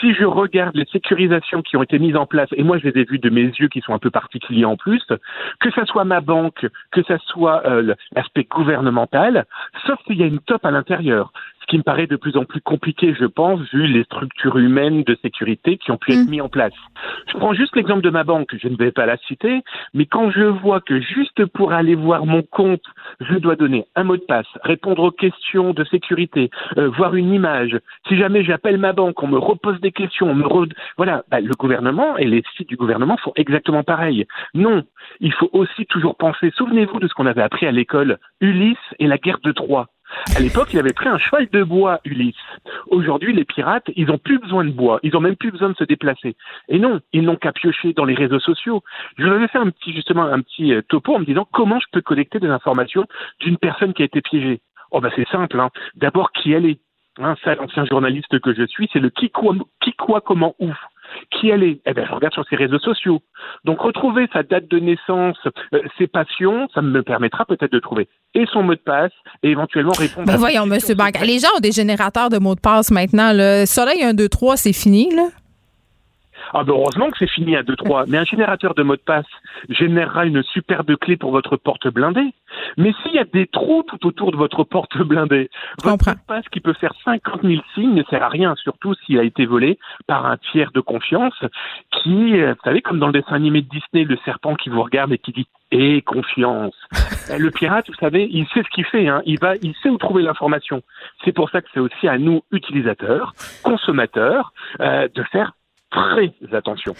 Si je regarde les sécurisations qui ont été mises en place, et moi je les ai vues de mes yeux qui sont un peu particuliers en plus, que ce soit ma banque, que ce soit euh, l'aspect gouvernemental, sauf qu'il y a une top à l'intérieur. Ce qui me paraît de plus en plus compliqué, je pense, vu les structures humaines de sécurité qui ont pu être mm. mises en place. Je prends juste l'exemple de ma banque, je ne vais pas la citer, mais quand je vois que juste pour aller voir mon compte, je dois donner un mot de passe, répondre aux questions de sécurité, euh, voir une image, si jamais j'appelle ma banque, on me repose des questions, on me voilà, bah, le gouvernement et les sites du gouvernement font exactement pareil. Non, il faut aussi toujours penser, souvenez-vous de ce qu'on avait appris à l'école, Ulysse et la guerre de Troie. À l'époque, il avait pris un cheval de bois, Ulysse. Aujourd'hui, les pirates, ils n'ont plus besoin de bois. Ils n'ont même plus besoin de se déplacer. Et non, ils n'ont qu'à piocher dans les réseaux sociaux. Je vous avais fait un petit, justement, un petit euh, topo en me disant comment je peux collecter des informations d'une personne qui a été piégée. Oh, bah, c'est simple, hein. D'abord, qui elle est. Hein, ça, l'ancien journaliste que je suis, c'est le qui quoi, qui quoi, comment, où qui elle est? Eh bien, je regarde sur ses réseaux sociaux. Donc, retrouver sa date de naissance, euh, ses passions, ça me permettra peut-être de trouver et son mot de passe et éventuellement répondre. Ben voyons, Monsieur Banque, les gens ont des générateurs de mots de passe maintenant. Le Soleil 1, 2, 3, c'est fini, là? Ah ben heureusement que c'est fini à 2-3. Mais un générateur de mot de passe générera une superbe clé pour votre porte blindée. Mais s'il y a des trous tout autour de votre porte blindée, votre mot de passe qui peut faire 50 000 signes ne sert à rien, surtout s'il a été volé par un tiers de confiance qui, euh, vous savez, comme dans le dessin animé de Disney, le serpent qui vous regarde et qui dit et confiance. le pirate, vous savez, il sait ce qu'il fait. Hein. Il va, il sait où trouver l'information. C'est pour ça que c'est aussi à nous, utilisateurs, consommateurs, euh, de faire très attention.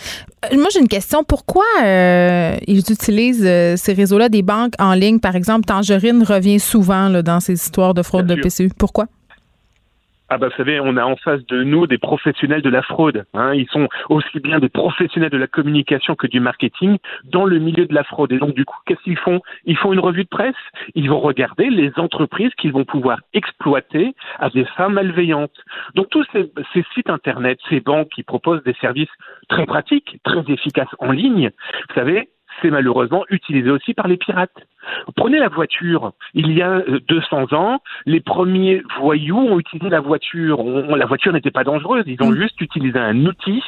Euh, moi, j'ai une question. Pourquoi euh, ils utilisent euh, ces réseaux-là des banques en ligne? Par exemple, Tangerine revient souvent là, dans ces histoires de fraude de PCU. Pourquoi? Ah bah vous savez, on a en face de nous des professionnels de la fraude. Hein. Ils sont aussi bien des professionnels de la communication que du marketing dans le milieu de la fraude. Et donc du coup, qu'est-ce qu'ils font? Ils font une revue de presse. Ils vont regarder les entreprises qu'ils vont pouvoir exploiter à des fins malveillantes. Donc tous ces, ces sites internet, ces banques qui proposent des services très pratiques, très efficaces en ligne, vous savez, c'est malheureusement utilisé aussi par les pirates. Prenez la voiture. Il y a 200 euh, ans, les premiers voyous ont utilisé la voiture. la voiture n'était pas dangereuse. Ils ont mm. juste utilisé un outil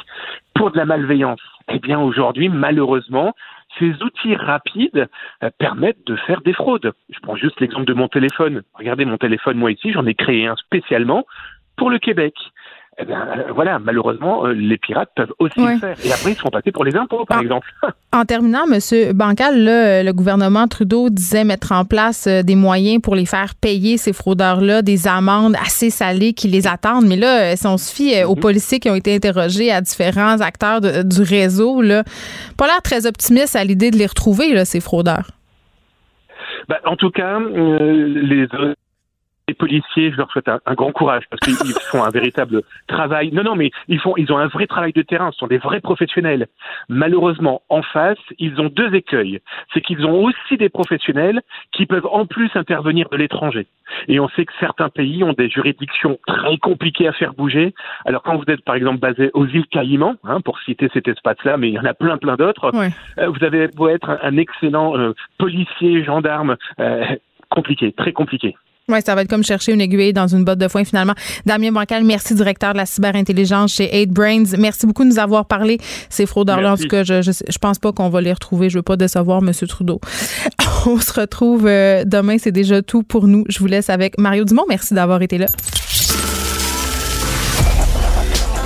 pour de la malveillance. Eh bien, aujourd'hui, malheureusement, ces outils rapides euh, permettent de faire des fraudes. Je prends juste l'exemple de mon téléphone. Regardez mon téléphone, moi ici, j'en ai créé un spécialement pour le Québec eh bien, euh, voilà, malheureusement, euh, les pirates peuvent aussi le faire. Et après, ils sont passés pour les impôts, par exemple. En terminant, M. Bancal, le gouvernement Trudeau disait mettre en place euh, des moyens pour les faire payer ces fraudeurs-là, des amendes assez salées qui les attendent. Mais là, si on se fie aux mhm. policiers qui ont été interrogés à différents acteurs du réseau, là, pas l'air très optimiste à l'idée de les retrouver, là, ces fraudeurs. Ben, en tout cas, les les policiers, je leur souhaite un, grand courage parce qu'ils font un véritable travail. Non, non, mais ils font, ils ont un vrai travail de terrain. Ce sont des vrais professionnels. Malheureusement, en face, ils ont deux écueils. C'est qu'ils ont aussi des professionnels qui peuvent en plus intervenir de l'étranger. Et on sait que certains pays ont des juridictions très compliquées à faire bouger. Alors quand vous êtes par exemple basé aux îles Caïmans, hein, pour citer cet espace-là, mais il y en a plein plein d'autres, euh, vous avez beau être un, excellent euh, policier, gendarme, euh, compliqué, très compliqué. Oui, ça va être comme chercher une aiguille dans une botte de foin finalement. Damien Bancal, merci, directeur de la cyberintelligence chez 8Brains. Merci beaucoup de nous avoir parlé. Ces fraudeurs-là, en tout cas, je, je, pense pas qu'on va les retrouver. Je veux pas décevoir M. Trudeau. On se retrouve euh, demain. C'est déjà tout pour nous. Je vous laisse avec Mario Dumont. Merci d'avoir été là.